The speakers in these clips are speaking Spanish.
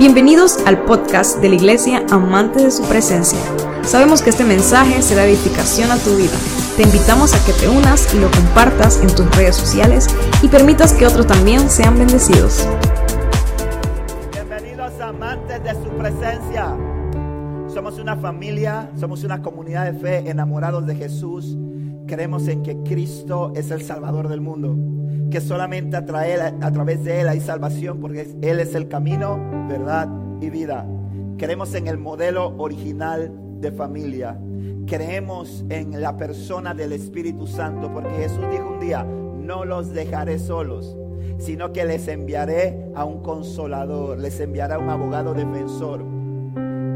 Bienvenidos al podcast de la Iglesia Amante de su Presencia. Sabemos que este mensaje será edificación a tu vida. Te invitamos a que te unas y lo compartas en tus redes sociales y permitas que otros también sean bendecidos. Bienvenidos amantes de su presencia. Somos una familia, somos una comunidad de fe enamorados de Jesús. Creemos en que Cristo es el Salvador del mundo que solamente a, a través de Él hay salvación, porque Él es el camino, verdad y vida. Creemos en el modelo original de familia. Creemos en la persona del Espíritu Santo, porque Jesús dijo un día, no los dejaré solos, sino que les enviaré a un consolador, les enviaré a un abogado defensor.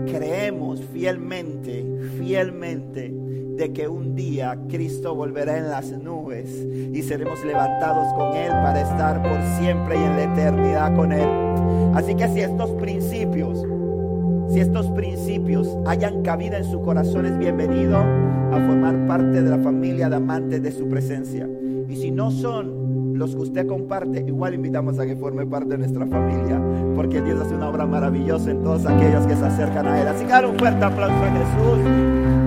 Creemos fielmente, fielmente de que un día Cristo volverá en las nubes y seremos levantados con Él para estar por siempre y en la eternidad con Él. Así que si estos principios, si estos principios hayan cabida en su corazón, es bienvenido a formar parte de la familia de amantes de su presencia. Y si no son los que usted comparte, igual invitamos a que forme parte de nuestra familia, porque Dios hace una obra maravillosa en todos aquellos que se acercan a Él. Así que dar un fuerte aplauso a Jesús.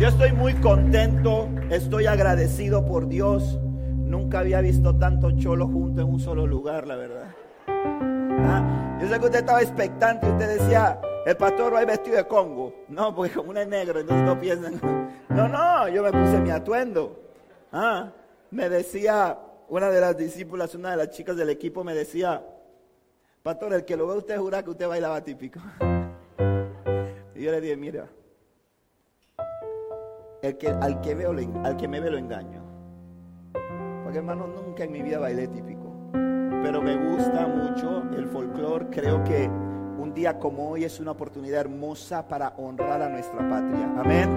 Yo estoy muy contento, estoy agradecido por Dios. Nunca había visto tanto cholo junto en un solo lugar, la verdad. Ah, yo sé que usted estaba expectante, usted decía, el pastor va vestido de Congo. No, porque como uno es negro, entonces no piensan. No, no, yo me puse mi atuendo. Ah, me decía una de las discípulas, una de las chicas del equipo, me decía, pastor, el que lo ve usted jura que usted bailaba típico. Y yo le dije, mira, el que, al, que veo, al que me ve lo engaño. Porque hermano, nunca en mi vida bailé típico. Pero me gusta mucho el folclore. Creo que un día como hoy es una oportunidad hermosa para honrar a nuestra patria. Amén.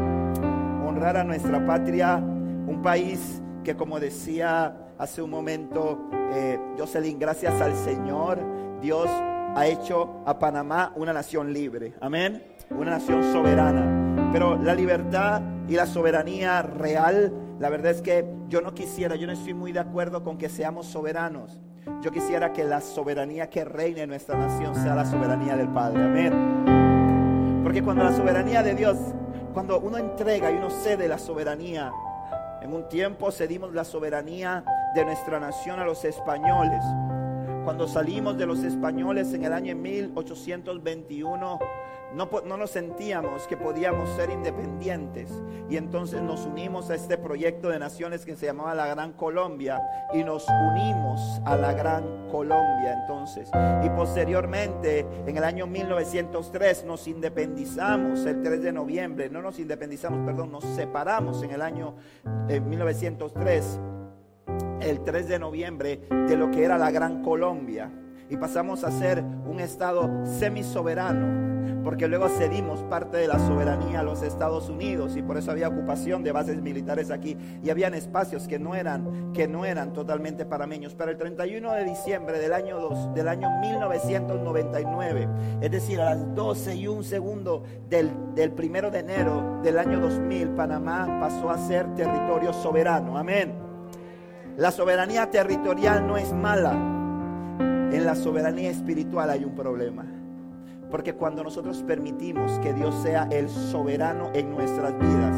Honrar a nuestra patria, un país que como decía hace un momento eh, Jocelyn, gracias al Señor, Dios ha hecho a Panamá una nación libre. Amén. Una nación soberana. Pero la libertad y la soberanía real, la verdad es que yo no quisiera, yo no estoy muy de acuerdo con que seamos soberanos. Yo quisiera que la soberanía que reine en nuestra nación sea la soberanía del Padre. Amén. Porque cuando la soberanía de Dios, cuando uno entrega y uno cede la soberanía, en un tiempo cedimos la soberanía de nuestra nación a los españoles. Cuando salimos de los españoles en el año 1821, no, nos sentíamos que podíamos ser independientes. Y entonces nos unimos a este proyecto de naciones que se llamaba la Gran Colombia y nos unimos a la Gran Colombia entonces. Y posteriormente en el año 1903 nos independizamos el 3 de noviembre, no nos independizamos, perdón, nos separamos en el año 1903 eh, el 3 de noviembre de lo que era la Gran Colombia. Y pasamos a ser un estado semisoberano porque luego cedimos parte de la soberanía a los Estados Unidos y por eso había ocupación de bases militares aquí y habían espacios que no eran que no eran totalmente parameños. Pero el 31 de diciembre del año 2, del año 1999, es decir, a las 12 y un segundo del, del primero de enero del año 2000, Panamá pasó a ser territorio soberano. Amén. La soberanía territorial no es mala. En la soberanía espiritual hay un problema. Porque cuando nosotros permitimos que Dios sea el soberano en nuestras vidas,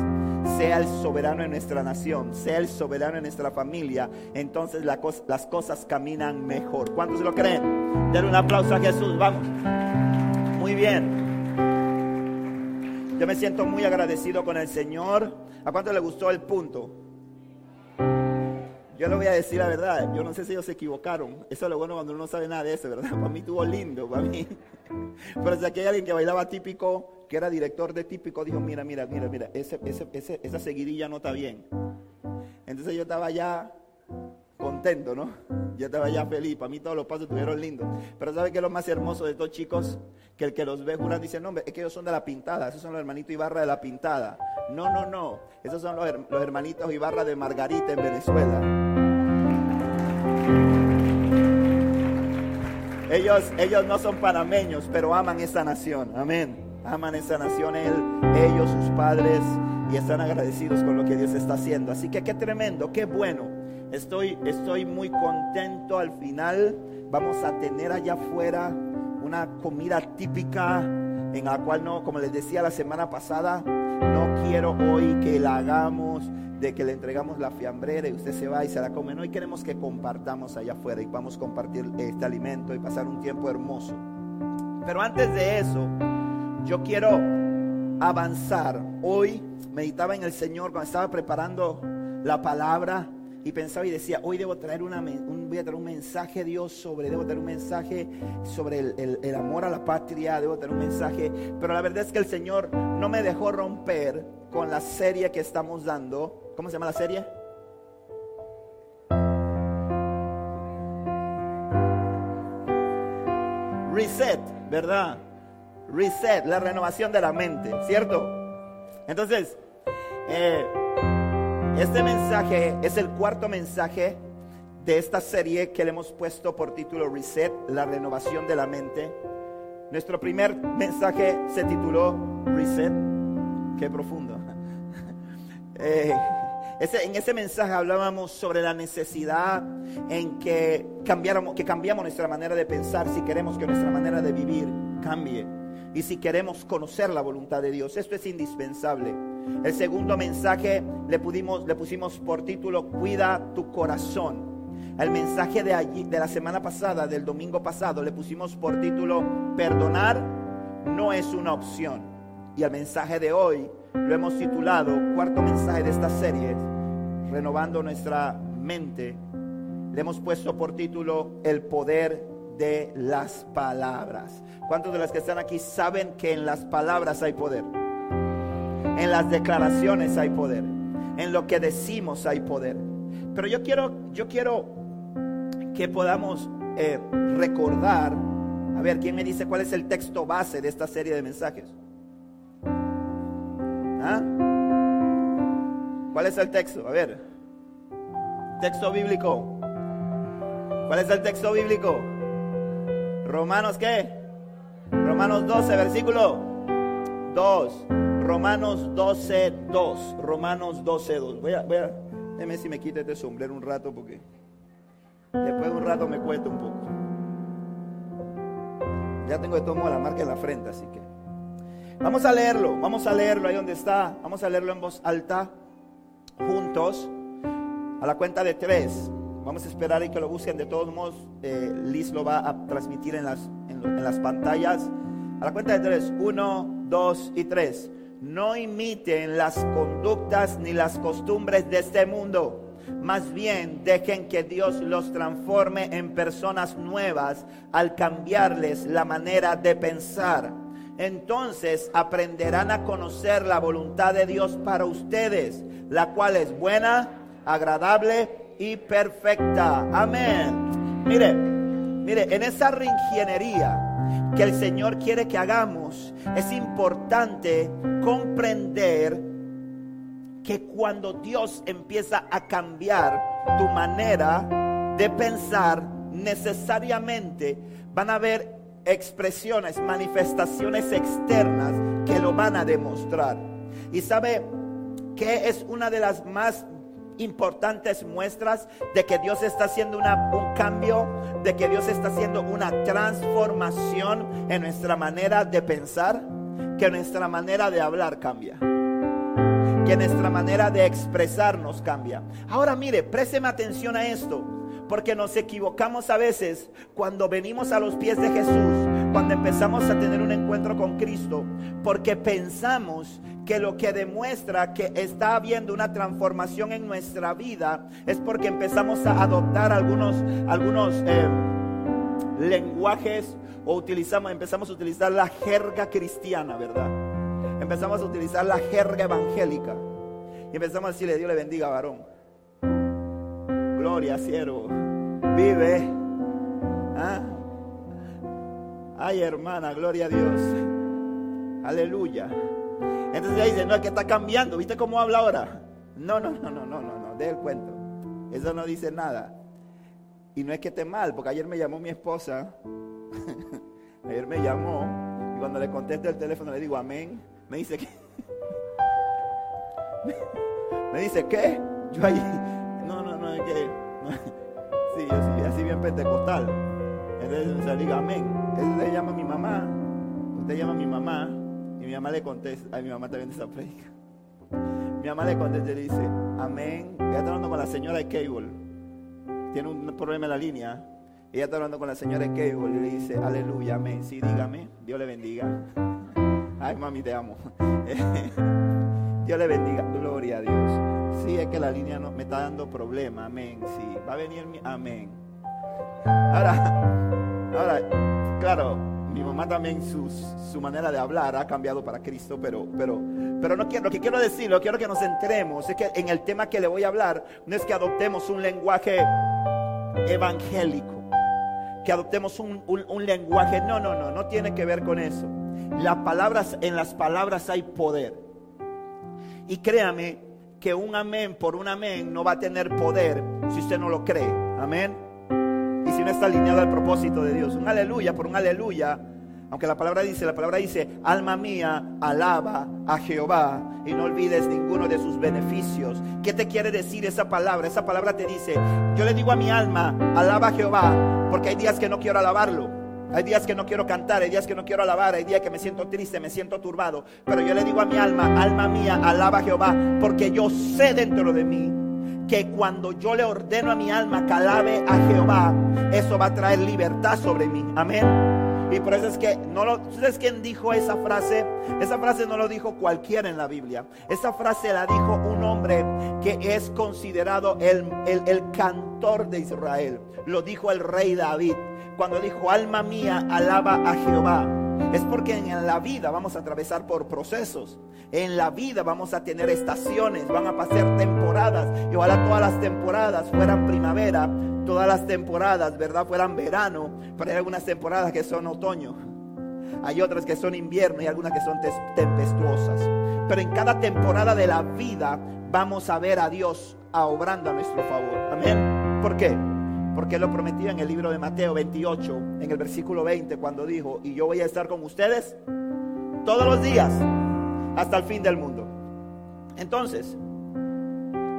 sea el soberano en nuestra nación, sea el soberano en nuestra familia, entonces las cosas caminan mejor. ¿Cuántos lo creen? Denle un aplauso a Jesús, vamos. Muy bien. Yo me siento muy agradecido con el Señor. ¿A cuánto le gustó el punto? Yo le voy a decir la verdad, yo no sé si ellos se equivocaron. Eso es lo bueno cuando uno no sabe nada de eso, ¿verdad? Para mí estuvo lindo, para mí. Pero si aquí hay alguien que bailaba típico, que era director de típico, dijo, mira, mira, mira, mira, esa seguidilla no está bien. Entonces yo estaba ya contento, ¿no? Yo estaba ya feliz, para mí todos los pasos estuvieron lindos. Pero ¿sabe qué es lo más hermoso de estos chicos? Que el que los ve jurando dice, no, hombre, es que ellos son de la pintada, esos son los hermanitos Ibarra de la pintada. No, no, no, esos son los, los hermanitos Ibarra de Margarita en Venezuela. Ellos, ellos no son panameños, pero aman esa nación. Amén. Aman esa nación, ellos, sus padres, y están agradecidos con lo que Dios está haciendo. Así que qué tremendo, qué bueno. Estoy, estoy muy contento al final Vamos a tener allá afuera una comida típica en la cual no, como les decía la semana pasada, no quiero hoy que la hagamos de que le entregamos la fiambrera y usted se va y se la come. No, y queremos que compartamos allá afuera y vamos a compartir este alimento y pasar un tiempo hermoso. Pero antes de eso, yo quiero avanzar. Hoy meditaba en el Señor cuando estaba preparando la palabra y pensaba y decía, hoy debo traer una, un, voy a traer un mensaje Dios sobre, debo traer un mensaje sobre el, el amor a la patria, debo traer un mensaje, pero la verdad es que el Señor no me dejó romper con la serie que estamos dando. ¿Cómo se llama la serie? Reset, ¿verdad? Reset, la renovación de la mente, ¿cierto? Entonces, eh, este mensaje es el cuarto mensaje de esta serie que le hemos puesto por título Reset, la renovación de la mente. Nuestro primer mensaje se tituló Reset. Qué profundo. Eh, en ese mensaje hablábamos sobre la necesidad en que, cambiáramos, que cambiamos nuestra manera de pensar si queremos que nuestra manera de vivir cambie y si queremos conocer la voluntad de Dios. Esto es indispensable. El segundo mensaje le, pudimos, le pusimos por título Cuida tu corazón. El mensaje de allí, de la semana pasada, del domingo pasado, le pusimos por título Perdonar no es una opción. Y el mensaje de hoy lo hemos titulado, cuarto mensaje de esta serie, Renovando nuestra mente. Le hemos puesto por título El poder de las palabras. ¿Cuántos de los que están aquí saben que en las palabras hay poder? En las declaraciones hay poder. En lo que decimos hay poder. Pero yo quiero, yo quiero que podamos eh, recordar, a ver, ¿quién me dice cuál es el texto base de esta serie de mensajes? ¿Ah? ¿Cuál es el texto? A ver, texto bíblico. ¿Cuál es el texto bíblico? Romanos qué? Romanos 12, versículo 2. Romanos 12, 2. Romanos 12, 2. Voy a, voy a, déjeme si me quite este sombrero un rato porque después de un rato me cuesta un poco. Ya tengo de tomo la marca en la frente, así que. Vamos a leerlo, vamos a leerlo ahí donde está. Vamos a leerlo en voz alta, juntos, a la cuenta de tres. Vamos a esperar y que lo busquen. De todos modos, eh, Liz lo va a transmitir en las, en las pantallas. A la cuenta de tres. Uno, dos y tres no imiten las conductas ni las costumbres de este mundo. Más bien dejen que Dios los transforme en personas nuevas al cambiarles la manera de pensar. Entonces aprenderán a conocer la voluntad de Dios para ustedes, la cual es buena, agradable y perfecta. Amén. Mire, mire, en esa reingeniería que el Señor quiere que hagamos, es importante comprender que cuando Dios empieza a cambiar tu manera de pensar, necesariamente van a haber expresiones, manifestaciones externas que lo van a demostrar. Y sabe que es una de las más importantes muestras de que Dios está haciendo una, un cambio, de que Dios está haciendo una transformación en nuestra manera de pensar, que nuestra manera de hablar cambia, que nuestra manera de expresarnos cambia. Ahora mire, présteme atención a esto, porque nos equivocamos a veces cuando venimos a los pies de Jesús, cuando empezamos a tener un encuentro con Cristo, porque pensamos que lo que demuestra que está habiendo una transformación en nuestra vida es porque empezamos a adoptar algunos, algunos eh, lenguajes o utilizamos, empezamos a utilizar la jerga cristiana, ¿verdad? Empezamos a utilizar la jerga evangélica y empezamos a decirle, Dios le bendiga, varón. Gloria, siervo. Vive. ¿Ah? Ay, hermana, gloria a Dios. Aleluya. Entonces ella dice, no, es que está cambiando. ¿Viste cómo habla ahora? No, no, no, no, no, no, no, de el cuento. Eso no dice nada. Y no es que esté mal, porque ayer me llamó mi esposa. ayer me llamó. Y cuando le contesto el teléfono le digo amén. Me dice que. me dice, ¿qué? Yo ahí. Que. sí, yo sí, así bien pentecostal. Entonces usted diga amén. Usted llama a mi mamá, usted llama a mi mamá y mi mamá le contesta, a mi mamá también esa predica. Mi mamá le contesta y le dice, amén. Ella está hablando con la señora de Cable. Tiene un problema en la línea. Ella está hablando con la señora de Cable y le dice, aleluya, amén. Sí, dígame, Dios le bendiga. Ay, mami, te amo. Dios le bendiga, gloria a Dios. Sí, es que la línea no, me está dando problema, amén. Sí, va a venir mi, amén. Ahora, ahora, claro, mi mamá también su, su manera de hablar ha cambiado para Cristo, pero, pero, pero no quiero, lo que quiero decir, lo que quiero que nos enteremos es que en el tema que le voy a hablar no es que adoptemos un lenguaje evangélico, que adoptemos un, un lenguaje, no, no, no, no tiene que ver con eso. Las palabras, en las palabras hay poder. Y créame que un amén por un amén no va a tener poder si usted no lo cree. Amén. Y si no está alineado al propósito de Dios. Un aleluya por un aleluya. Aunque la palabra dice, la palabra dice, alma mía, alaba a Jehová y no olvides ninguno de sus beneficios. ¿Qué te quiere decir esa palabra? Esa palabra te dice, yo le digo a mi alma, alaba a Jehová, porque hay días que no quiero alabarlo. Hay días que no quiero cantar, hay días que no quiero alabar, hay días que me siento triste, me siento turbado. Pero yo le digo a mi alma, alma mía, alaba a Jehová, porque yo sé dentro de mí que cuando yo le ordeno a mi alma que alabe a Jehová, eso va a traer libertad sobre mí. Amén. Y por eso es que no lo, ¿sabes quién dijo esa frase? Esa frase no lo dijo cualquiera en la Biblia. Esa frase la dijo un hombre que es considerado el, el, el cantor de Israel. Lo dijo el rey David cuando dijo, alma mía, alaba a Jehová. Es porque en la vida vamos a atravesar por procesos. En la vida vamos a tener estaciones, van a pasar temporadas. Y ojalá todas las temporadas fueran primavera, todas las temporadas, ¿verdad? Fueran verano. Pero hay algunas temporadas que son otoño. Hay otras que son invierno y algunas que son tempestuosas. Pero en cada temporada de la vida vamos a ver a Dios obrando a nuestro favor. Amén. ¿Por qué? Porque lo prometió en el libro de Mateo 28, en el versículo 20, cuando dijo, y yo voy a estar con ustedes todos los días hasta el fin del mundo. Entonces,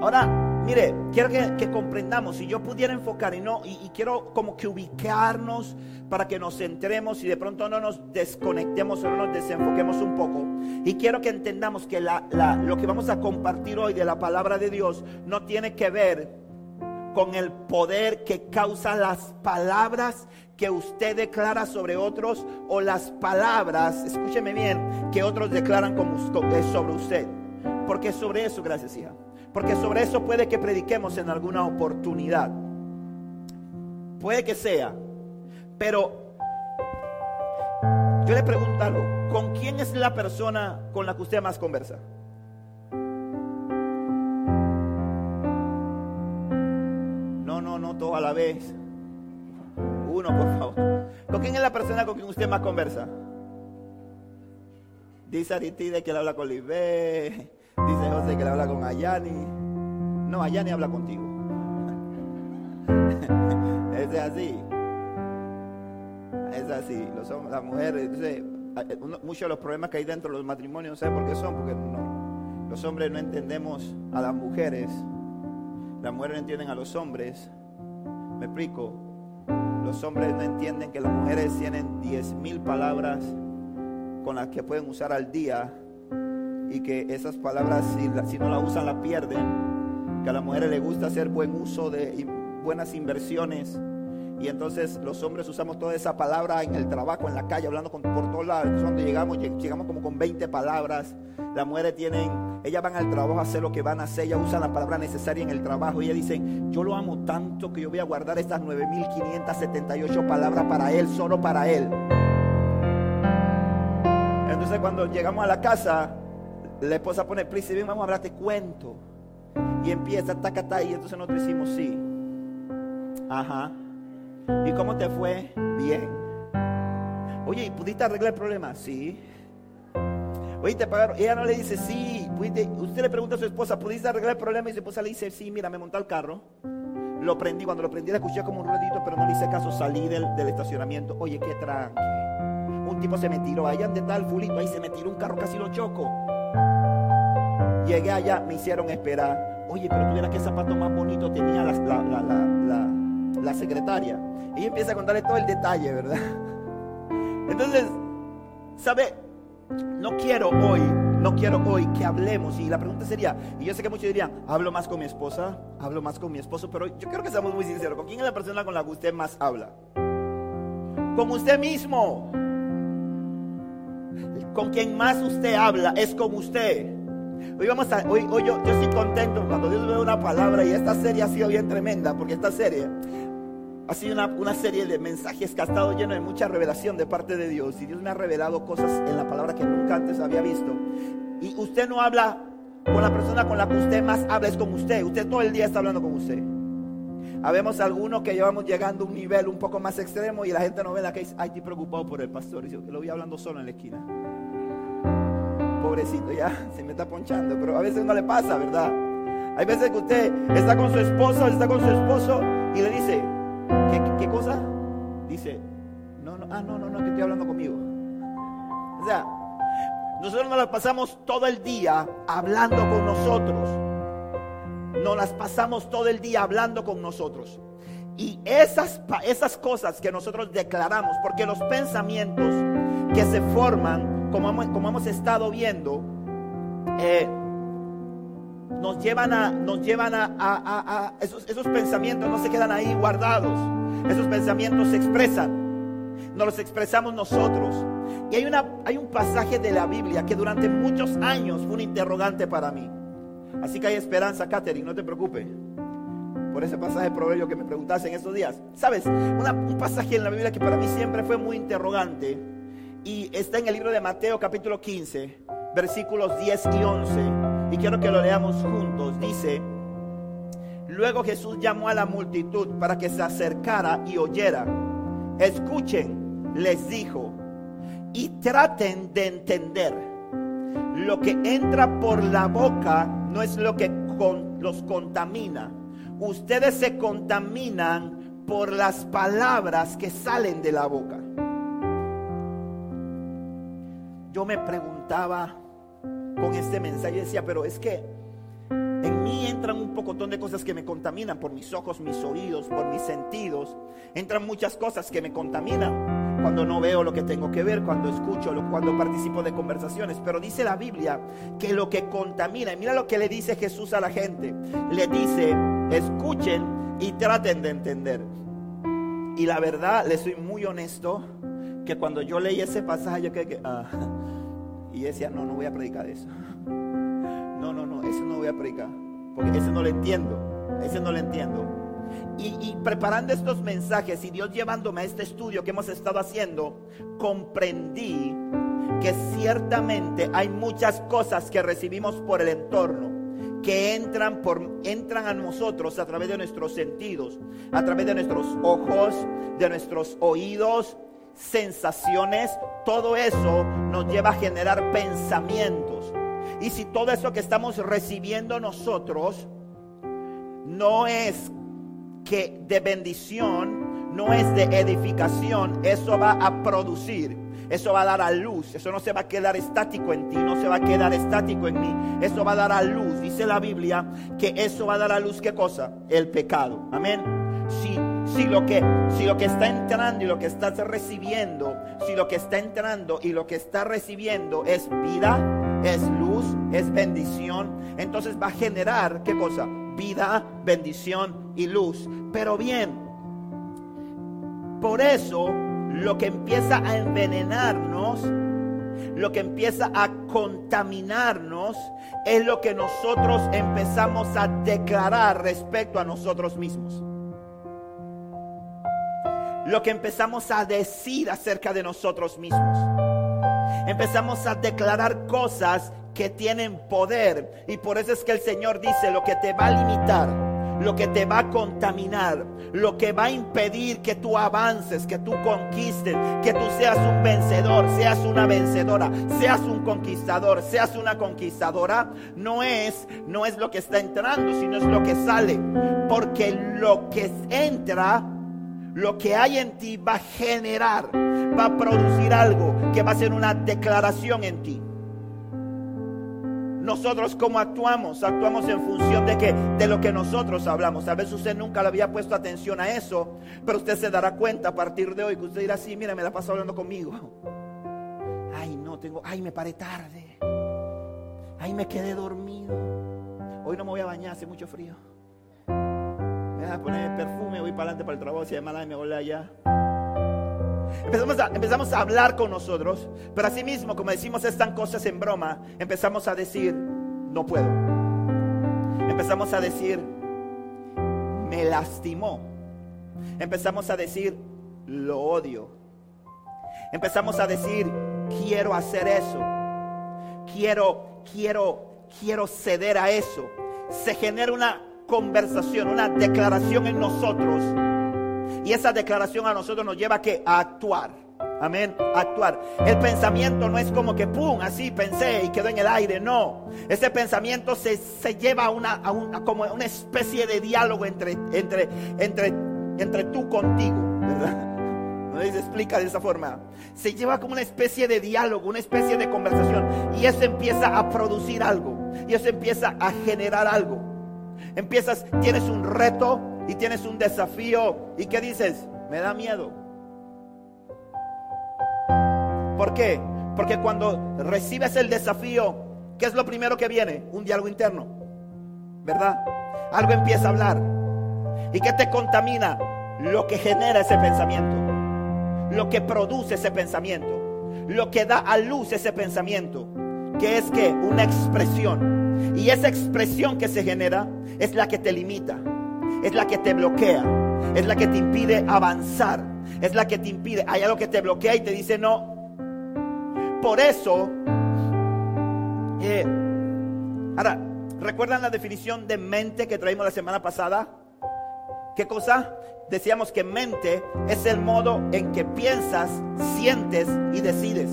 ahora, mire, quiero que, comprendamos, si yo pudiera enfocar y no, y, quiero como que ubicarnos para que nos centremos y de pronto no nos desconectemos o no nos desenfoquemos un poco. Y quiero que entendamos que lo que vamos a compartir hoy de la palabra de Dios no tiene que ver con el poder que causan las palabras que usted declara sobre otros o las palabras, escúcheme bien, que otros declaran eh, sobre usted. Porque sobre eso, gracias hija, porque sobre eso puede que prediquemos en alguna oportunidad. Puede que sea, pero yo le pregunto algo, ¿con quién es la persona con la que usted más conversa? A la vez. Uno, por favor. ¿Con quién es la persona con quien usted más conversa? Dice Aritide que le habla con Libé. Dice José que le habla con Ayani. No, Ayani habla contigo. es así. Es así. Los, las mujeres, muchos de los problemas que hay dentro de los matrimonios, ¿sabe por qué son? Porque no, los hombres no entendemos a las mujeres. Las mujeres no entienden a los hombres. Me explico. Los hombres no entienden que las mujeres tienen 10.000 palabras con las que pueden usar al día y que esas palabras si, no las usan las pierden. Que a las mujeres les gusta hacer buen uso de buenas inversiones. Y entonces los hombres usamos toda esa palabra en el trabajo, en la calle, hablando por todos lados. Entonces cuando llegamos, llegamos como con 20 palabras. Las mujeres tienen, ellas van al trabajo a hacer lo que van a hacer, ellas usan la palabra necesaria en el trabajo. Ellas dicen, yo lo amo tanto que yo voy a guardar estas 9.578 palabras para él, solo para él. Entonces cuando llegamos a la casa, la esposa pone, please, ven, vamos a hablar, te cuento. Y empieza, taca, y entonces nosotros decimos, sí. Ajá. ¿Y cómo te fue? Bien. Oye, ¿y pudiste arreglar el problema? Sí. Oye, te pagaron. Ella no le dice sí. Usted le pregunta a su esposa, ¿pudiste arreglar el problema? Y su esposa le dice sí, mira, me montó al carro. Lo prendí. Cuando lo prendí, la escuché como un ruedito, pero no le hice caso. Salí del, estacionamiento. Oye, qué tranque. Un tipo se me tiró. Allá de tal fulito, ahí se me tiró un carro, casi lo choco. Llegué allá, me hicieron esperar. Oye, pero tuviera que zapato más bonito tenía la, la, secretaria. Y empieza a contarle todo el detalle, ¿verdad? Entonces, ¿sabe? No quiero hoy, no quiero hoy que hablemos. Y la pregunta sería, y yo sé que muchos dirían, hablo más con mi esposa, hablo más con mi esposo, pero yo quiero que seamos muy sinceros. ¿Con quién es la persona con la que usted más habla? Con usted mismo. Con quien más usted habla es con usted. Hoy vamos a, hoy, hoy yo, yo estoy contento cuando Dios me da una palabra y esta serie ha sido bien tremenda, porque esta serie ha sido una, una, serie de mensajes que ha estado lleno de mucha revelación de parte de Dios. Y Dios me ha revelado cosas en la palabra que nunca antes había visto. Y usted no habla con la persona con la que usted más habla, es con usted. Usted todo el día está hablando con usted. Habemos algunos que llevamos llegando a un nivel un poco más extremo y la gente no ve la que dice, ay, estoy preocupado por el pastor. Y yo lo voy hablando solo en la esquina. Pobrecito, ya se me está ponchando, pero a veces no le pasa, ¿verdad? Hay veces que usted está con su esposo, está con su esposo y le dice, ¿Qué, ¿Qué, cosa? Dice, no, no, ah, no, no, no, que estoy hablando conmigo. O sea, nosotros nos las pasamos todo el día hablando con nosotros. Nos las pasamos todo el día hablando con nosotros. Y esas, esas cosas que nosotros declaramos, porque los pensamientos que se forman, como como hemos estado viendo, eh, nos llevan a, nos llevan a, a, a, esos, esos pensamientos no se quedan ahí guardados. Esos pensamientos se expresan. Nos los expresamos nosotros. Y hay, una, hay un pasaje de la Biblia que durante muchos años fue un interrogante para mí. Así que hay esperanza, Catherine, no te preocupes. Por ese pasaje proverbio que me preguntaste en esos días. Sabes, Una, un pasaje en la Biblia que para mí siempre fue muy interrogante. Y está en el libro de Mateo capítulo 15, versículos 10 y 11 y quiero que lo leamos juntos. Dice, luego Jesús llamó a la multitud para que se acercara y oyera. Escuchen, les dijo, y traten de entender. Lo que entra por la boca no es lo que los contamina. Ustedes se contaminan por las palabras que salen de la boca. Yo me preguntaba, con este mensaje. decía, pero es que en mí entran un pocotón de cosas que me contaminan por mis ojos, mis oídos, por mis sentidos. Entran muchas cosas que me contaminan cuando no veo lo que tengo que ver, cuando escucho, cuando participo de conversaciones. Pero dice la Biblia que lo que contamina, y mira lo que le dice Jesús a la gente, le dice, escuchen y traten de entender. Y la verdad, le soy muy honesto, que cuando yo leí ese pasaje, yo creo que... Ah, y decía, no, no voy a predicar eso. No, no, no, eso no voy a predicar. Porque eso no lo entiendo. Ese no lo entiendo. Y, y, preparando estos mensajes y Dios llevándome a este estudio que hemos estado haciendo, comprendí que ciertamente hay muchas cosas que recibimos por el entorno que entran, por, entran a nosotros a través de nuestros sentidos, a través de nuestros ojos, de nuestros oídos, sensaciones, todo eso nos lleva a generar pensamientos. Y si todo eso que estamos recibiendo nosotros no es que de bendición, no es de edificación, eso va a producir, eso va a dar a luz, eso no se va a quedar estático en ti, no se va a quedar estático en mí, eso va a dar a luz, dice la Biblia, que eso va a dar a luz qué cosa? El pecado. Amén. Si si lo que si lo que está entrando y lo que estás recibiendo, si lo que está entrando y lo que está recibiendo es vida, es luz, es bendición, entonces va a generar qué cosa? Vida, bendición y luz. Pero bien, por eso lo que empieza a envenenarnos lo que empieza a contaminarnos es lo que nosotros empezamos a declarar respecto a nosotros mismos lo que empezamos a decir acerca de nosotros mismos. Empezamos a declarar cosas que tienen poder. Y por eso es que el Señor dice, lo que te va a limitar, lo que te va a contaminar, lo que va a impedir que tú avances, que tú conquistes, que tú seas un vencedor, seas una vencedora, seas un conquistador, seas una conquistadora, no es no es lo que está entrando, sino es lo que sale, porque lo que entra lo que hay en ti va a generar, va a producir algo que va a ser una declaración en ti. nosotros cómo actuamos. Actuamos en función de que de lo que nosotros hablamos. A veces usted nunca le había puesto atención a eso, pero usted se dará cuenta a partir de hoy que usted dirá así, mira, me la pasado hablando conmigo. Ay, no tengo, ay, me paré tarde. Ay, me quedé dormido. Hoy no me voy a bañar, hace mucho frío. Me voy a poner perfume, voy para adelante para el trabajo, si además me voy allá. Empezamos a, empezamos a hablar con nosotros, pero así mismo, como decimos estas cosas en broma, empezamos a decir, no puedo. Empezamos a decir, me lastimó. Empezamos a decir, lo odio. Empezamos a decir, quiero hacer eso. Quiero, quiero, quiero ceder a eso. Se genera una conversación, una declaración en nosotros y esa declaración a nosotros nos lleva a, que, a actuar. Amén, actuar. El pensamiento no es como que, ¡pum!, así pensé y quedó en el aire. No, ese pensamiento se, lleva a una, una, como una especie de diálogo entre, entre, entre, entre tú contigo, ¿verdad? No se explica de esa forma. Se lleva como una especie de diálogo, una especie de conversación. Y eso empieza a producir algo. Y eso empieza a generar algo. Empiezas, tienes un reto, y tienes un desafío y ¿qué dices? Me da miedo. ¿Por qué? Porque cuando recibes el desafío, ¿qué es lo primero que viene? Un diálogo interno. ¿Verdad? Algo empieza a hablar. ¿Y qué te contamina? Lo que genera ese pensamiento. Lo que produce ese pensamiento. Lo que da a luz ese pensamiento. Que es que una expresión. Y esa expresión que se genera es la que te limita es la que te bloquea, es la que te impide avanzar, es la que te impide, hay algo que te bloquea y te dice no. Por eso, eh, ahora, ¿recuerdan la definición de mente que traímos la semana pasada? ¿Qué cosa? Decíamos que mente es el modo en que piensas, sientes y decides.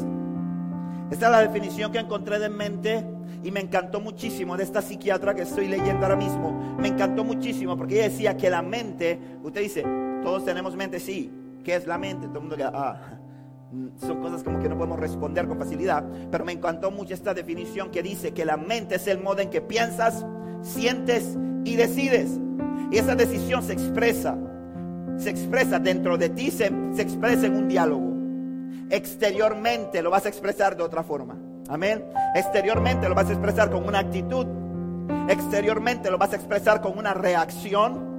Esta es la definición que encontré de mente y me encantó muchísimo de esta psiquiatra que estoy leyendo ahora mismo. Me encantó muchísimo porque ella decía que la mente, usted dice, todos tenemos mente, sí. ¿Qué es la mente? Todo el mundo ah, son cosas como que no podemos responder con facilidad. Pero me encantó mucho esta definición que dice que la mente es el modo en que piensas, sientes y decides. Y esa decisión se expresa, se expresa dentro de ti, se expresa en un diálogo. Exteriormente lo vas a expresar de otra forma. Amén. Exteriormente lo vas a expresar con una actitud. Exteriormente lo vas a expresar con una reacción.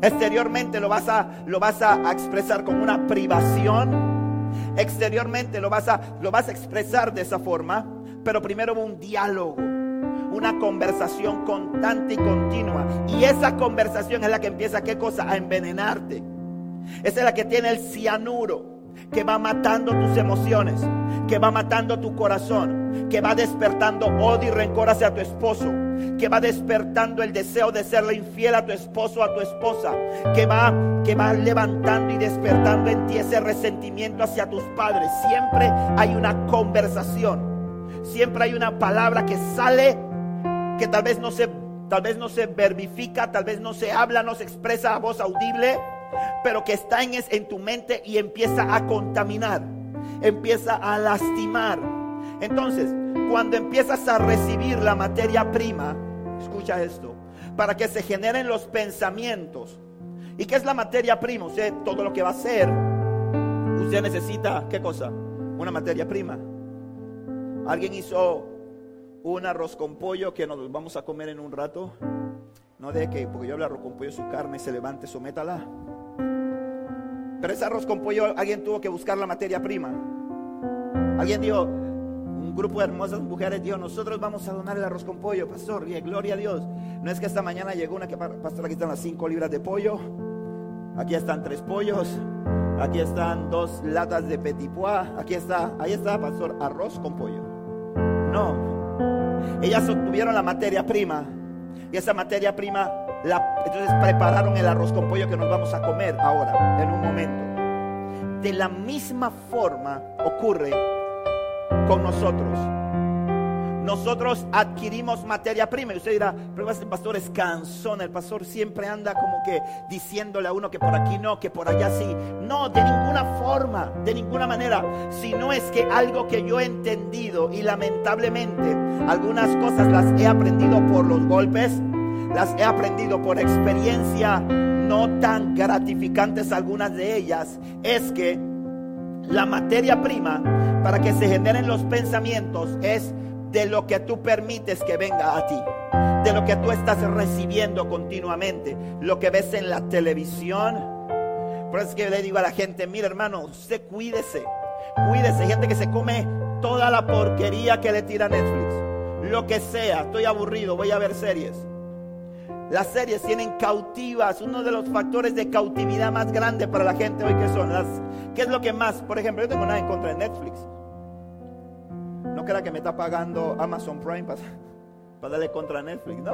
Exteriormente lo vas a, lo vas a expresar con una privación. Exteriormente lo vas, a, lo vas a expresar de esa forma. Pero primero un diálogo. Una conversación constante y continua. Y esa conversación es la que empieza, ¿qué cosa? A envenenarte. Esa es la que tiene el cianuro que va matando tus emociones, que va matando tu corazón, que va despertando odio y rencor hacia tu esposo, que va despertando el deseo de serle infiel a tu esposo o a tu esposa, que va que va levantando y despertando en ti ese resentimiento hacia tus padres. Siempre hay una conversación. Siempre hay una palabra que sale que tal vez no se tal vez no se verbifica, tal vez no se habla, no se expresa a voz audible, pero que está en, en tu mente y empieza a contaminar, empieza a lastimar. Entonces, cuando empiezas a recibir la materia prima, escucha esto, para que se generen los pensamientos. ¿Y qué es la materia prima? Usted, todo lo que va a hacer, usted necesita, ¿qué cosa? Una materia prima. Alguien hizo un arroz con pollo que nos vamos a comer en un rato. No de que, porque yo hablo arroz con pollo, su carne se levante, sométala. Pero ese arroz con pollo alguien tuvo que buscar la materia prima. Alguien dijo, un grupo de hermosas mujeres dijo, nosotros vamos a donar el arroz con pollo, pastor, y gloria a Dios. No es que esta mañana llegó una que, pastor, aquí están las cinco libras de pollo, aquí están tres pollos, aquí están dos latas de petit pois, aquí está, ahí está, pastor, arroz con pollo. No, ellas obtuvieron la materia prima y esa materia prima entonces prepararon el arroz con pollo que nos vamos a comer ahora, en un momento. De la misma forma ocurre con nosotros. nosotros adquirimos materia prima. Usted dirá, pero el pastor es cansón, el pastor siempre anda como que diciéndole a uno que por aquí no, que por allá sí. No, de ninguna forma, de ninguna manera. Si no es que algo que yo he entendido y lamentablemente algunas cosas las he aprendido por los golpes, las he aprendido por experiencia no tan gratificantes algunas de ellas, es que la materia prima para que se generen los pensamientos es de lo que tú permites que venga a ti, de lo que tú estás recibiendo continuamente, lo que ves en la televisión. Por eso es que le digo a la gente, mira hermano, usted cuídese, cuídese, gente que se come toda la porquería que le tira Netflix, lo que sea, estoy aburrido, voy a ver series. Las series tienen cautivas, uno de los factores de cautividad más grande para la gente hoy que son las, ¿qué es lo que más? Por ejemplo, yo tengo nada en contra de Netflix. No crea que me está pagando Amazon Prime para, darle contra Netflix, no.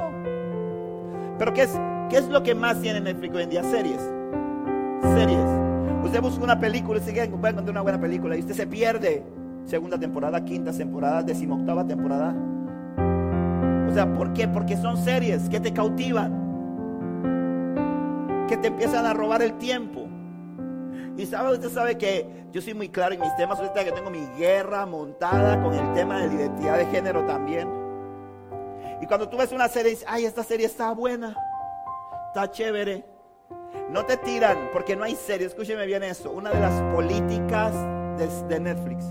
Pero ¿qué es, ¿qué es lo que más tiene Netflix hoy en día? Series. Series. Usted busca una película y se puede encontrar una buena película y usted se pierde. Segunda temporada, quinta temporada, decimoctava temporada. O sea, ¿por qué? Porque son series que te cautivan. Que te empiezan a robar el tiempo. Y sabe, usted sabe que yo soy muy claro en mis temas. Ahorita que tengo mi guerra montada con el tema de la identidad de género también. Y cuando tú ves una serie, dices, ay, esta serie está buena, está chévere. No te tiran, porque no hay serie. Escúcheme bien eso. Una de las políticas de, de Netflix.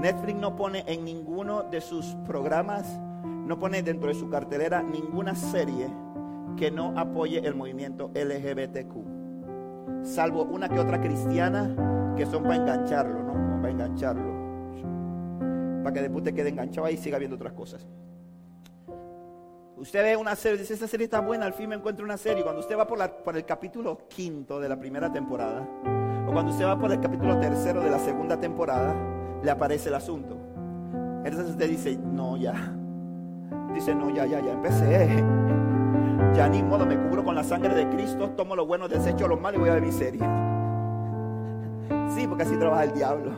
Netflix no pone en ninguno de sus programas, no pone dentro de su cartelera ninguna serie que no apoye el movimiento LGBTQ salvo una que otra cristiana que son para engancharlo, ¿no? para engancharlo. Para que después te quede enganchado ahí y siga viendo otras cosas. Usted ve una serie, dice, esa serie está buena, al fin me encuentro una serie. Cuando usted va por, por el capítulo quinto de la primera temporada, o cuando usted va por el capítulo tercero de la segunda temporada, le aparece el asunto. Entonces usted dice, no, ya. Dice, no, ya, ya, ya empecé. Ya ni modo, me cubro con la sangre de Cristo, tomo lo bueno, desecho lo malo y voy a ver mi serie. Sí, porque así trabaja el diablo.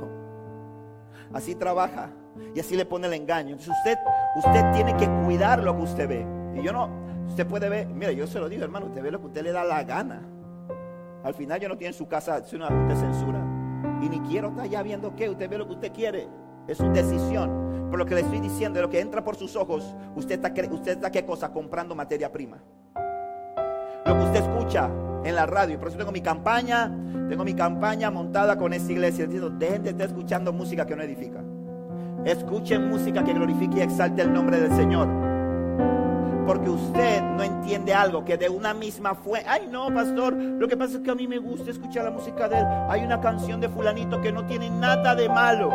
Así trabaja. Y así le pone el engaño. Entonces usted, usted tiene que cuidar lo que usted ve. Y yo no, usted puede ver, mire, yo se lo digo, hermano, usted ve lo que usted le da la gana. Al final yo no tiene en su casa de censura. Y ni quiero estar ya viendo qué, usted ve lo que usted quiere. Es su decisión. Por lo que le estoy diciendo, lo que entra por sus ojos, usted está, usted está qué cosa? Comprando materia prima lo que usted escucha en la radio. Por eso tengo mi campaña, tengo mi campaña montada con esta iglesia. Diciendo, dejen de estar escuchando música que no edifica. Escuchen música que glorifique y exalte el nombre del Señor. Porque usted no entiende algo que de una misma fue. Ay, no, pastor. Lo que pasa es que a mí me gusta escuchar la música de él. Hay una canción de Fulanito que no tiene nada de malo.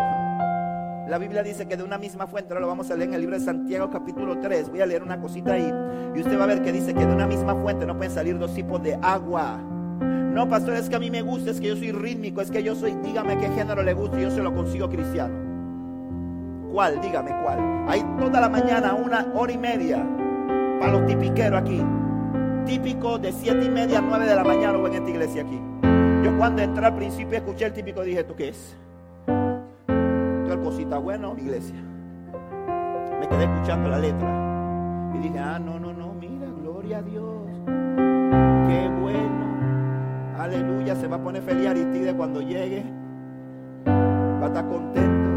La Biblia dice que de una misma fuente, ahora lo vamos a leer en el libro de Santiago capítulo 3, voy a leer una cosita ahí, y usted va a ver que dice que de una misma fuente no pueden salir dos tipos de agua. No, pastor, es que a mí me gusta, es que yo soy rítmico, es que yo soy, dígame qué género le gusta y yo se lo consigo cristiano. ¿Cuál? Dígame cuál. Hay toda la mañana, una hora y media, para los tipiqueros aquí. Típico de siete y media a nueve de la mañana en esta iglesia aquí. Yo cuando entré al principio escuché el típico dije, ¿tú qué es? Cosita bueno, iglesia. Me quedé escuchando la letra y dije, ah, no, no, no, mira, gloria a Dios. Qué bueno. Aleluya, se va a poner feliz Aristide cuando llegue. Va a estar contento.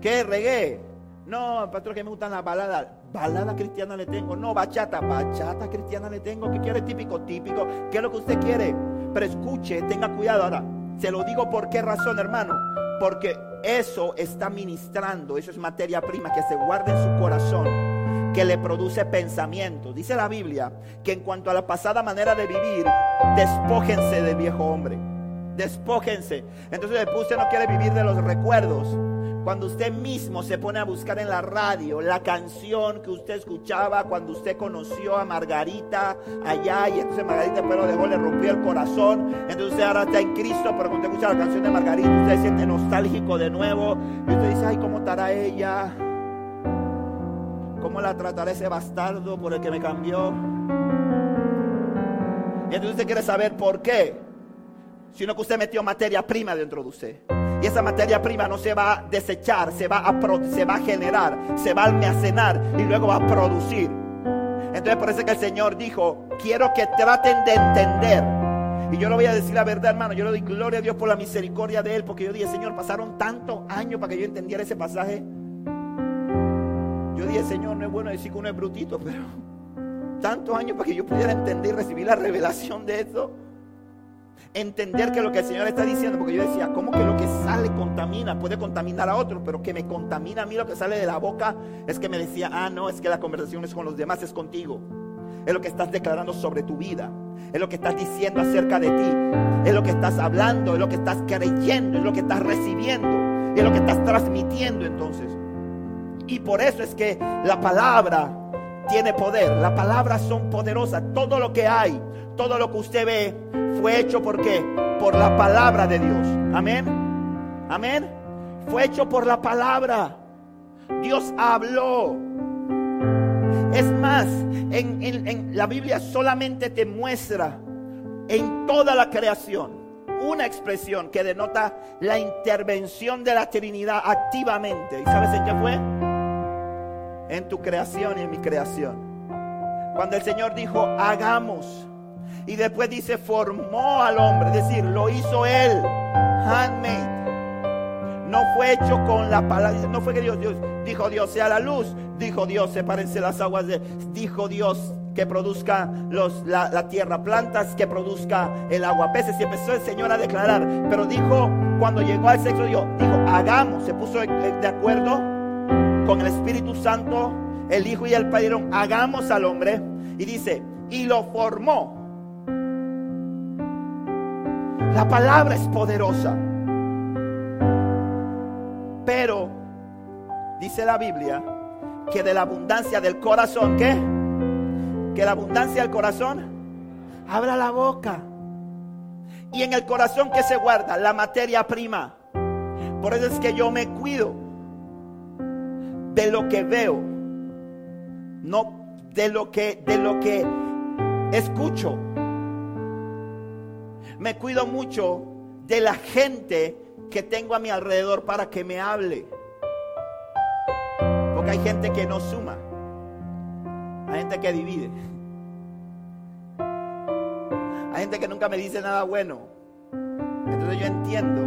¿Qué regué? No, pastor, que me gustan las baladas. Balada cristiana le tengo. No, bachata. Bachata cristiana le tengo. ¿Qué quiere? Típico, típico. ¿Qué es lo que usted quiere? Pero escuche, tenga cuidado. Ahora, se lo digo por qué razón, hermano. Porque eso está ministrando, eso es materia prima que se guarda en su corazón, que le produce pensamiento. Dice la Biblia que en cuanto a la pasada manera de vivir, despójense del viejo hombre. Despójense. Entonces después usted no quiere vivir de los recuerdos. Cuando usted mismo se pone a buscar en la radio la canción que usted escuchaba cuando usted conoció a Margarita allá y entonces Margarita pero dejó, le rompió el corazón. Entonces usted ahora está en Cristo, pero cuando usted escucha la canción de Margarita, usted se siente nostálgico de nuevo. Y usted dice, ay, ¿cómo estará ella? ¿Cómo la tratará ese bastardo por el que me cambió? Y entonces usted quiere saber por qué. Sino que usted metió materia prima dentro de usted. Y esa materia prima no se va a desechar, se va a, se va a generar, se va a almacenar y luego va a producir. Entonces parece que el Señor dijo, quiero que traten de entender. Y yo lo voy a decir la verdad, hermano. Yo le doy gloria a Dios por la misericordia de Él. Porque yo dije, Señor, pasaron tantos años para que yo entendiera ese pasaje. Yo dije, Señor, no es bueno decir que uno es brutito, pero tantos años para que yo pudiera entender y recibir la revelación de esto entender que lo que el Señor está diciendo, porque yo decía, ¿cómo que lo que sale contamina? Puede contaminar a otros, pero que me contamina a mí lo que sale de la boca es que me decía, ah, no, es que la conversación es con los demás, es contigo. Es lo que estás declarando sobre tu vida, es lo que estás diciendo acerca de ti, es lo que estás hablando, es lo que estás creyendo, es lo que estás recibiendo, es lo que estás transmitiendo entonces. Y por eso es que la palabra tiene poder, las palabras son poderosas, todo lo que hay, todo lo que usted ve fue hecho por qué? Por la palabra de Dios. Amén. Amén. Fue hecho por la palabra. Dios habló. Es más, en, en, la Biblia solamente te muestra en toda la creación una expresión que denota la intervención de la Trinidad activamente. ¿Y sabes en qué fue? En tu creación y en mi creación. Cuando el Señor dijo, hagamos y después dice, formó al hombre, es decir, lo hizo él, handmade. No fue hecho con la palabra, no fue que Dios, Dios dijo Dios sea la luz, dijo Dios sepárense las aguas, de, dijo Dios que produzca los, la, tierra plantas, que produzca el agua peces. Y empezó el Señor a declarar. Pero dijo, cuando llegó al sexo, Dios, dijo, hagamos. Se puso de acuerdo con el Espíritu Santo, el Hijo y el Padre. Hagamos al hombre. Y dice, y lo formó la palabra es poderosa. Pero dice la Biblia que de la abundancia del corazón, ¿qué? Que la abundancia del corazón abra la boca. Y en el corazón que se guarda la materia prima. Por eso es que yo me cuido de lo que veo, no de lo que de lo que escucho. Me cuido mucho de la gente que tengo a mi alrededor para que me hable. Porque hay gente que no suma. Hay gente que divide. Hay gente que nunca me dice nada bueno. Entonces yo entiendo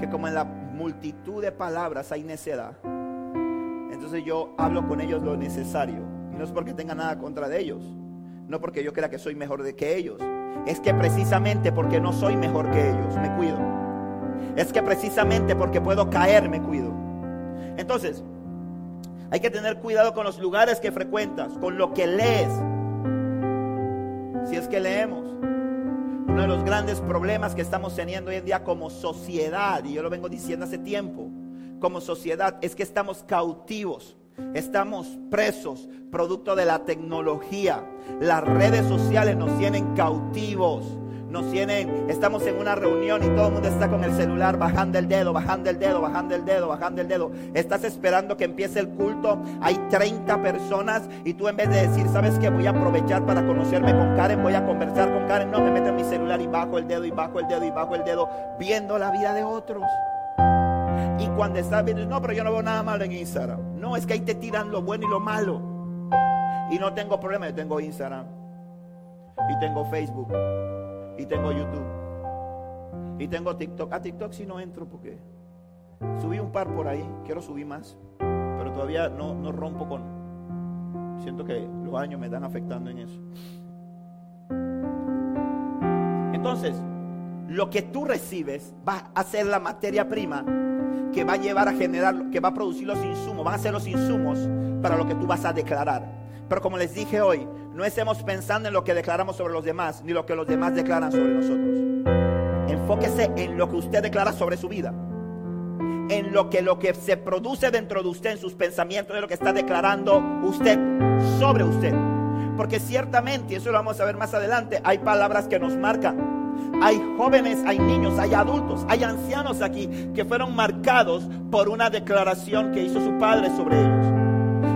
que como en la multitud de palabras hay necedad, entonces yo hablo con ellos lo necesario. Y no es porque tenga nada contra de ellos. No porque yo crea que soy mejor de que ellos es que precisamente porque no soy mejor que ellos, me cuido. Es que precisamente porque puedo caer, me cuido. Entonces, hay que tener cuidado con los lugares que frecuentas, con lo que lees. Si es que leemos. Uno de los grandes problemas que estamos teniendo hoy en día como sociedad, y yo lo vengo diciendo hace tiempo, como sociedad, es que estamos cautivos Estamos presos, producto de la tecnología. Las redes sociales nos tienen cautivos. Nos tienen, estamos en una reunión y todo el mundo está con el celular bajando el dedo, bajando el dedo, bajando el dedo, bajando el dedo. Estás esperando que empiece el culto. Hay 30 personas y tú en vez de decir, ¿sabes qué? Voy a aprovechar para conocerme con Karen, voy a conversar con Karen. No, me meto en mi celular y bajo el dedo y bajo el dedo y bajo el dedo, viendo la vida de otros. Y cuando estás viendo, no, pero yo no veo nada malo en Instagram. No, es que ahí te tiran lo bueno y lo malo. Y no tengo problema, yo tengo Instagram. Y tengo Facebook. Y tengo YouTube. Y tengo TikTok. A TikTok si no entro porque subí un par por ahí. Quiero subir más. Pero todavía no, no rompo con... Siento que los años me están afectando en eso. Entonces, lo que tú recibes va a ser la materia prima que va a llevar a generar, que va a producir los insumos, van a ser los insumos para lo que tú vas a declarar. Pero como les dije hoy, no estemos pensando en lo que declaramos sobre los demás, ni lo que los demás declaran sobre nosotros. Enfóquese en lo que usted declara sobre su vida. En lo que lo que se produce dentro de usted, en sus pensamientos, de lo que está declarando usted sobre usted. Porque ciertamente, y eso lo vamos a ver más adelante, hay palabras que nos marcan hay jóvenes, hay niños, hay adultos, hay ancianos aquí que fueron marcados por una declaración que hizo su padre sobre ellos,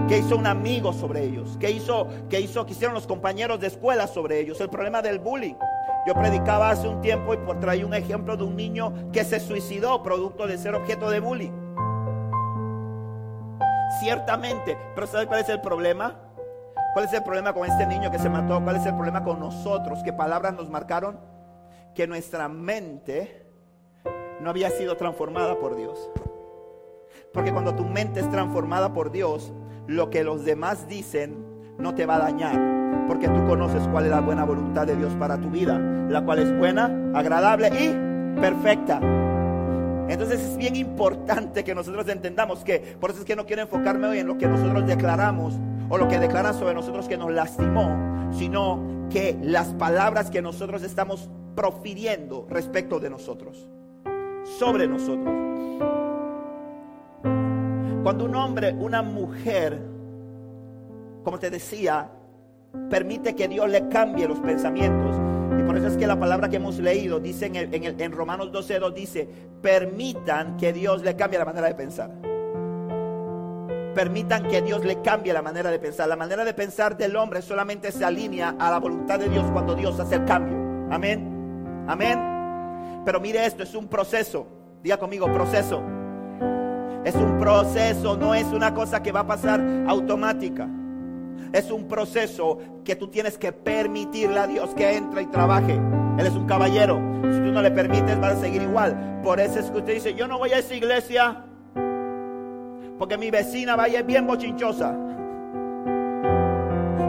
que hizo un amigo sobre ellos, que hizo, que hizo, que hicieron los compañeros de escuela sobre ellos. El problema del bullying. Yo predicaba hace un tiempo y por traer un ejemplo de un niño que se suicidó producto de ser objeto de bullying. Ciertamente, pero ¿sabe cuál es el problema? ¿Cuál es el problema con este niño que se mató? ¿Cuál es el problema con nosotros? ¿Qué palabras nos marcaron? Que nuestra mente no había sido transformada por Dios. Porque cuando tu mente es transformada por Dios, lo que los demás dicen no te va a dañar. Porque tú conoces cuál es la buena voluntad de Dios para tu vida, la cual es buena, agradable y perfecta. Entonces es bien importante que nosotros entendamos que, por eso es que no quiero enfocarme hoy en lo que nosotros declaramos o lo que declaran sobre nosotros que nos lastimó, sino que las palabras que nosotros estamos profiriendo respecto de nosotros, sobre nosotros. Cuando un hombre, una mujer, como te decía, permite que Dios le cambie los pensamientos, y por eso es que la palabra que hemos leído dice en, en, en Romanos 12.2 dice, permitan que Dios le cambie la manera de pensar. Permitan que Dios le cambie la manera de pensar. La manera de pensar del hombre solamente se alinea a la voluntad de Dios cuando Dios hace el cambio. Amén. Amén. Pero mire esto, es un proceso. Diga conmigo, proceso. Es un proceso, no es una cosa que va a pasar automática. Es un proceso que tú tienes que permitirle a Dios que entre y trabaje. Él es un caballero. Si tú no le permites, va a seguir igual. Por eso es que usted dice, yo no voy a esa iglesia porque mi vecina vaya bien bochinchosa.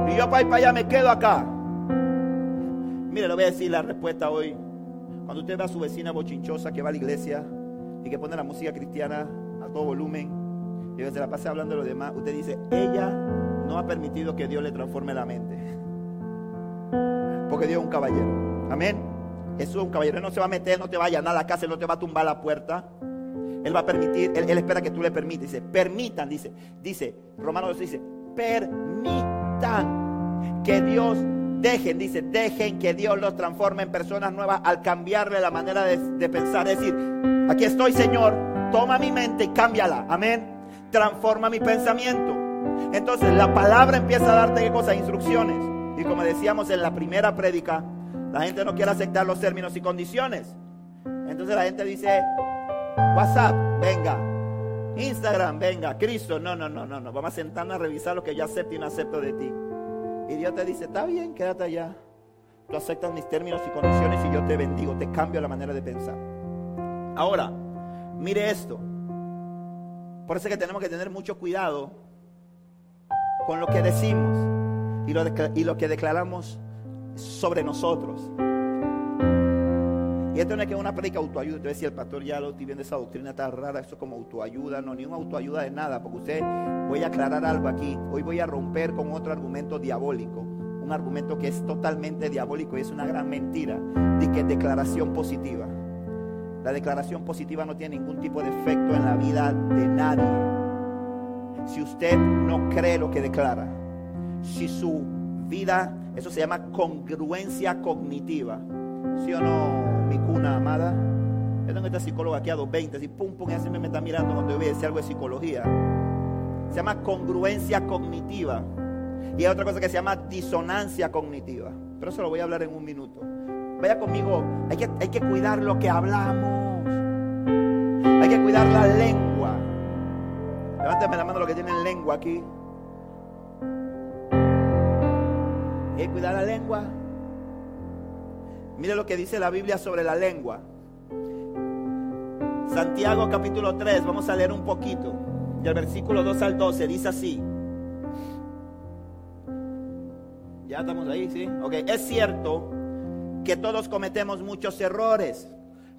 Y yo para ir para allá me quedo acá. Mire, le voy a decir la respuesta hoy. Cuando usted ve a su vecina bochinchosa que va a la iglesia y que pone la música cristiana a todo volumen y se la pasa hablando de lo demás, usted dice, ella no ha permitido que Dios le transforme la mente. Porque Dios es un caballero. Amén. Jesús es un caballero. Él no se va a meter, no te va a llenar la casa, no te va a tumbar la puerta. Él va a permitir, él, espera que tú le permitas. Dice, permitan, dice, dice, Romanos dice, permitan que Dios dejen, dice, dejen que Dios los transforme en personas nuevas al cambiarle la manera de, pensar. Es decir, aquí estoy, Señor, toma mi mente y cámbiala. Amén. Transforma mi pensamiento. Entonces la palabra empieza a darte qué cosa, instrucciones. Y como decíamos en la primera prédica, la gente no quiere aceptar los términos y condiciones. Entonces la gente dice, WhatsApp, venga. Instagram, venga. Cristo, no, no, no, no, no. Vamos a sentarnos a revisar lo que yo acepto y no acepto de ti. Y Dios te dice, está bien, quédate allá. Tú aceptas mis términos y condiciones y yo te bendigo, te cambio la manera de pensar. Ahora, mire esto. Por eso es que tenemos que tener mucho cuidado con lo que decimos y lo, que declaramos sobre nosotros. Esto no es que una predica autoayuda. Usted decía, el pastor ya lo viendo esa doctrina tan rara, eso como autoayuda. No, ni un autoayuda de nada, porque usted, voy a aclarar algo aquí. Hoy voy a romper con otro argumento diabólico. Un argumento que es totalmente diabólico y es una gran mentira. De que es declaración positiva. La declaración positiva no tiene ningún tipo de efecto en la vida de nadie si usted no cree lo que declara, si su vida, eso se llama congruencia cognitiva, ¿sí o no, mi cuna amada? Yo tengo esta psicóloga aquí a 220, así pum, pum, y así me está mirando cuando yo voy a decir algo de psicología. Se llama congruencia cognitiva. Y hay otra cosa que se llama disonancia cognitiva. Pero eso lo voy a hablar en un minuto. Vaya conmigo, hay que, hay que cuidar lo que hablamos. Hay que cuidar la lengua. Levántame la mano lo que tienen lengua aquí. Hay que cuidar la lengua. Mire lo que dice la Biblia sobre la lengua. Santiago capítulo 3, vamos a leer un poquito. Del versículo 2 al 12 dice así. Ya estamos ahí, ¿sí? Ok, es cierto que todos cometemos muchos errores.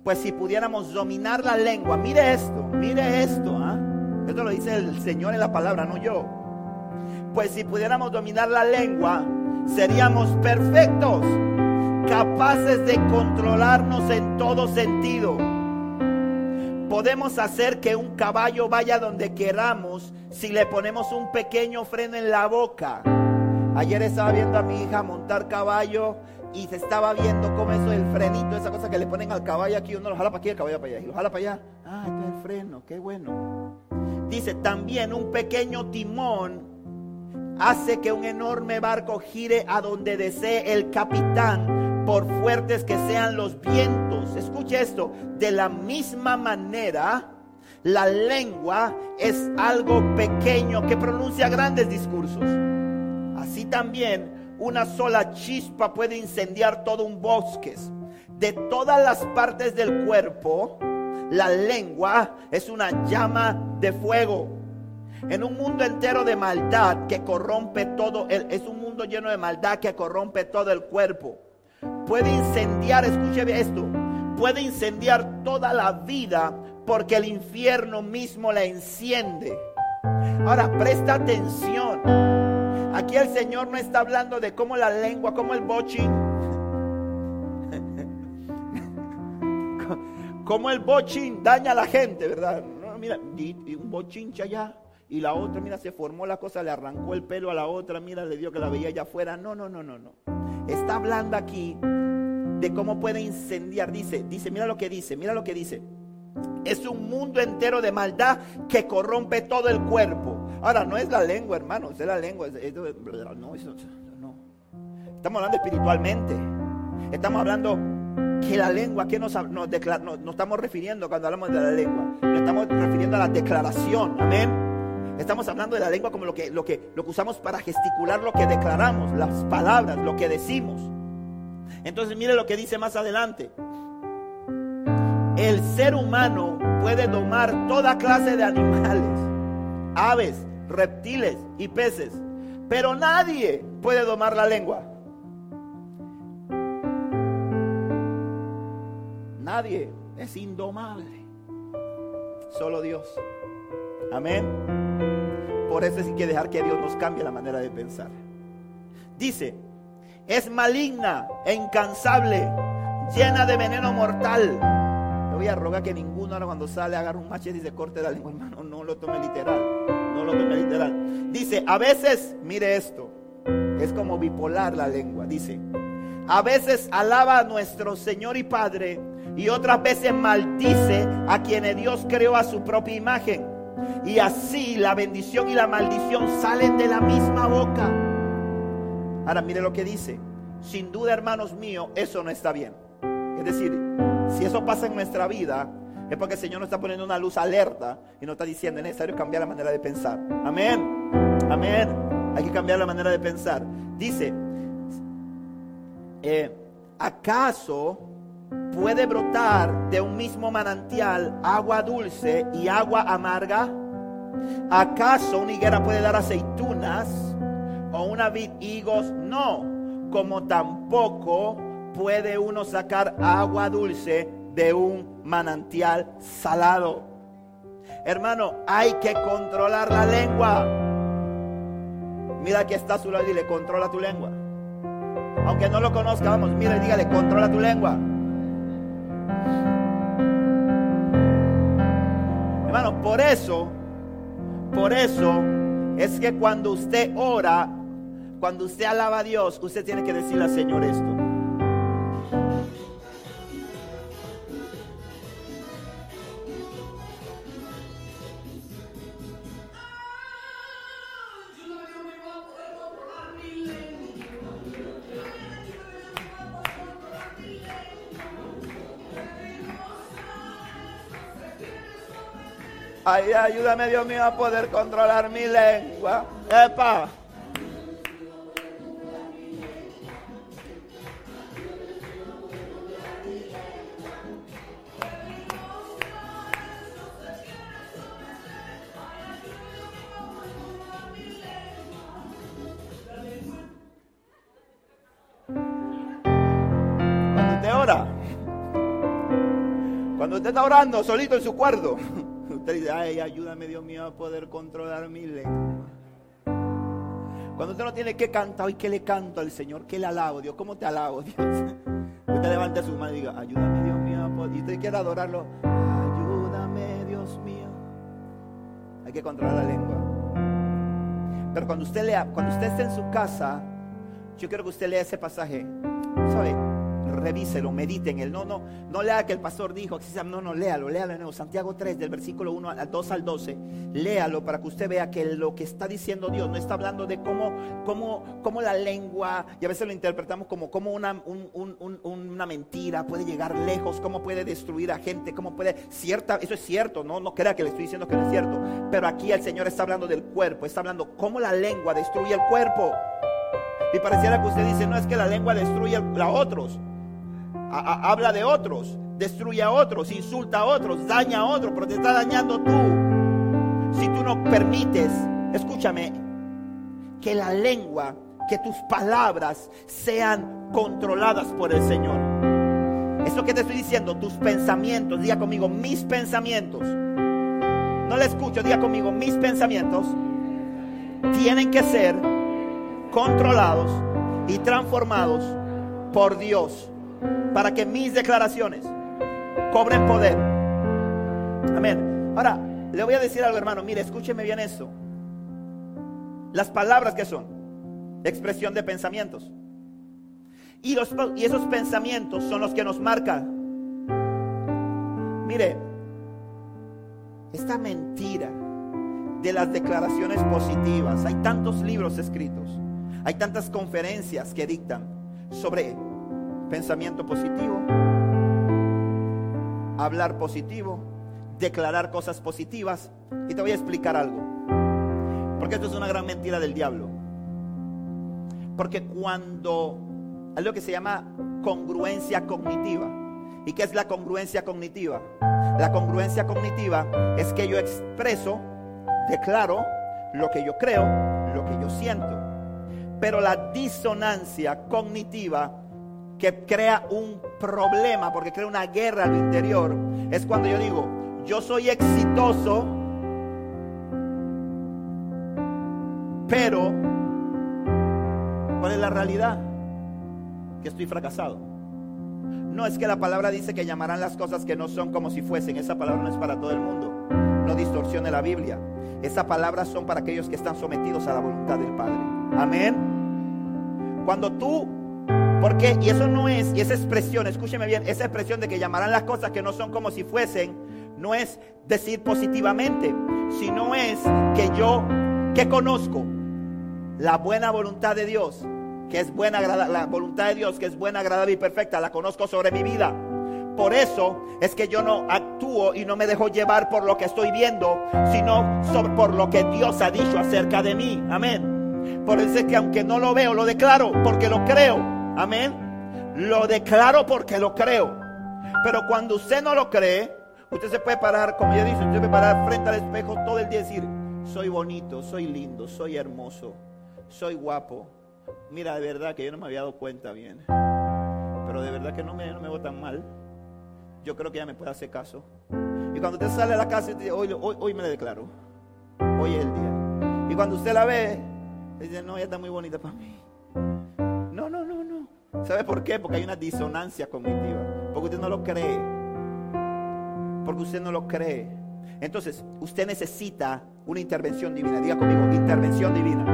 Pues si pudiéramos dominar la lengua, mire esto, mire esto, ¿ah? Esto lo dice el Señor en la palabra, no yo. Pues si pudiéramos dominar la lengua, seríamos perfectos, capaces de controlarnos en todo sentido. Podemos hacer que un caballo vaya donde queramos si le ponemos un pequeño freno en la boca. Ayer estaba viendo a mi hija montar caballo y se estaba viendo cómo eso el frenito, esa cosa que le ponen al caballo aquí, uno lo jala para aquí, el caballo para allá, y lo jala para allá. Ah, este es el freno, qué bueno. Dice, también un pequeño timón hace que un enorme barco gire a donde desee el capitán por fuertes que sean los vientos. Escuche esto, de la misma manera, la lengua es algo pequeño que pronuncia grandes discursos. Así también una sola chispa puede incendiar todo un bosque. De todas las partes del cuerpo, la lengua es una llama de fuego. En un mundo entero de maldad que corrompe todo, es un mundo lleno de maldad que corrompe todo el cuerpo. Puede incendiar, escúcheme esto, puede incendiar toda la vida porque el infierno mismo la enciende. Ahora, presta atención. Aquí el Señor no está hablando de cómo la lengua, cómo el bochín, cómo el bochín daña a la gente, ¿verdad? mira, y, un bochincha allá. Y la otra, mira, se formó la cosa, le arrancó el pelo a la otra, mira, le dio que la veía allá afuera. No, no, no, no, no. Está hablando aquí de cómo puede incendiar. Dice, dice, mira lo que dice, mira lo que dice. Es un mundo entero de maldad que corrompe todo el cuerpo. Ahora, no es la lengua, hermano, es la lengua. no, eso, no. Estamos hablando espiritualmente. Estamos hablando que la lengua, que nos, nos, nos, estamos refiriendo cuando hablamos de la lengua? Nos estamos refiriendo a la declaración. Amén. Estamos hablando de la lengua como lo que, lo, que, lo usamos para gesticular lo que declaramos, las palabras, lo que decimos. Entonces mire lo que dice más adelante el ser humano puede domar toda clase de animales, aves, reptiles y peces, pero nadie puede domar la lengua. Nadie es indomable, solo Dios. Amén. Por eso hay que dejar que Dios nos cambie la manera de pensar. Dice, es maligna e incansable, llena de veneno mortal voy a rogar que ninguno ahora cuando sale agarre un machete y se corte la lengua, hermano. No lo tome literal. No lo tome literal. Dice, a veces, mire esto, es como bipolar la lengua. Dice, a veces alaba a nuestro Señor y Padre y otras veces maldice a quienes Dios creó a su propia imagen. Y así la bendición y la maldición salen de la misma boca. Ahora mire lo que dice. Sin duda, hermanos míos, eso no está bien. Es decir, si eso pasa en nuestra vida, es porque el Señor nos está poniendo una luz alerta y nos está diciendo es necesario cambiar la manera de pensar. Amén. Amén. Hay que cambiar la manera de pensar. Dice, eh, ¿acaso puede brotar de un mismo manantial agua dulce y agua amarga? ¿Acaso una higuera puede dar aceitunas o una vid higos? No, como tampoco puede uno sacar agua dulce de un manantial salado. Hermano, hay que controlar la lengua. Mira que está a su lado y dile, controla tu lengua. Aunque no lo conozca, vamos, mira y dígale, controla tu lengua. Hermano, por eso, por eso es que cuando usted ora, cuando usted alaba a Dios, usted tiene que decirle al Señor esto. Ay, ayúdame Dios mío a poder controlar mi lengua. Epa. Cuando usted ora, cuando usted está orando solito en su cuarto, usted dice, ay, ayúdame Dios mío a poder controlar mi lengua. Cuando usted no tiene que cantar, hoy que le canto al Señor, que le alabo, Dios, ¿cómo te alabo, Dios? Usted levante su mano y diga, ayúdame Dios mío. Y usted quiere adorarlo, ayúdame Dios mío. Hay que controlar la lengua. Pero cuando usted lea, cuando usted esté en su casa, yo quiero que usted lea ese pasaje. ¿Sabe? Revíselo, medite en él. No, no, no lea que el pastor dijo, no, no, léalo, léalo nuevo. Santiago 3, del versículo 1 al 2 al 12. Léalo para que usted vea que lo que está diciendo Dios no está hablando de cómo, cómo, cómo la lengua, y a veces lo interpretamos como, como una, una mentira puede llegar lejos, cómo puede destruir a gente, cómo puede, cierta, eso es cierto, no, no crea que le estoy diciendo que no es cierto. Pero aquí el Señor está hablando del cuerpo, está hablando cómo la lengua destruye el cuerpo. Y pareciera que usted dice, no es que la lengua destruye a otros, habla de otros, destruye a otros, insulta a otros, daña a otros, pero te está dañando tú. Si tú no permites, escúchame, que la lengua, que tus palabras sean controladas por el Señor. Eso que te estoy diciendo, tus pensamientos, diga conmigo, mis pensamientos. No le escucho, diga conmigo, mis pensamientos tienen que ser controlados y transformados por Dios para que mis declaraciones cobren poder. Amén. Ahora, le voy a decir algo, hermano. Mire, escúcheme bien eso. Las palabras que son expresión de pensamientos. Y, los, y esos pensamientos son los que nos marcan. Mire, esta mentira de las declaraciones positivas, hay tantos libros escritos. Hay tantas conferencias que dictan sobre pensamiento positivo, hablar positivo, declarar cosas positivas. Y te voy a explicar algo. Porque esto es una gran mentira del diablo. Porque cuando hay lo que se llama congruencia cognitiva. ¿Y qué es la congruencia cognitiva? La congruencia cognitiva es que yo expreso, declaro lo que yo creo, lo que yo siento. Pero la disonancia cognitiva que crea un problema, porque crea una guerra al interior, es cuando yo digo, yo soy exitoso, pero ¿cuál es la realidad? Que estoy fracasado. No es que la palabra dice que llamarán las cosas que no son como si fuesen. Esa palabra no es para todo el mundo. No distorsione la Biblia. Esas palabras son para aquellos que están sometidos a la voluntad del Padre. Amén. Cuando tú, porque, y eso no es, y esa expresión, escúcheme bien, esa expresión de que llamarán las cosas que no son como si fuesen, no es decir positivamente, sino es que yo, que conozco la buena voluntad de Dios, que es buena, la voluntad de Dios, que es buena, agradable y perfecta, la conozco sobre mi vida. Por eso es que yo no actúo y no me dejo llevar por lo que estoy viendo, sino por lo que Dios ha dicho acerca de mí. Amén. Por eso es que aunque no lo veo, lo declaro porque lo creo. Amén. Lo declaro porque lo creo. Pero cuando usted no lo cree, usted se puede parar, como ya dije, usted puede parar frente al espejo todo el día y decir, soy bonito, soy lindo, soy hermoso, soy guapo. Mira, de verdad que yo no me había dado cuenta bien. Pero de verdad que no me, no me veo tan mal. Yo creo que ya me puede hacer caso. Y cuando usted sale a la casa y dice, hoy, hoy, hoy me le declaro. Hoy es el día. Y cuando usted la ve, Dice, no, ella está muy bonita para mí. No, no, no, no. ¿Sabe por qué? Porque hay una disonancia cognitiva. Porque usted no lo cree. Porque usted no lo cree. Entonces, usted necesita una intervención divina. Diga conmigo, intervención divina.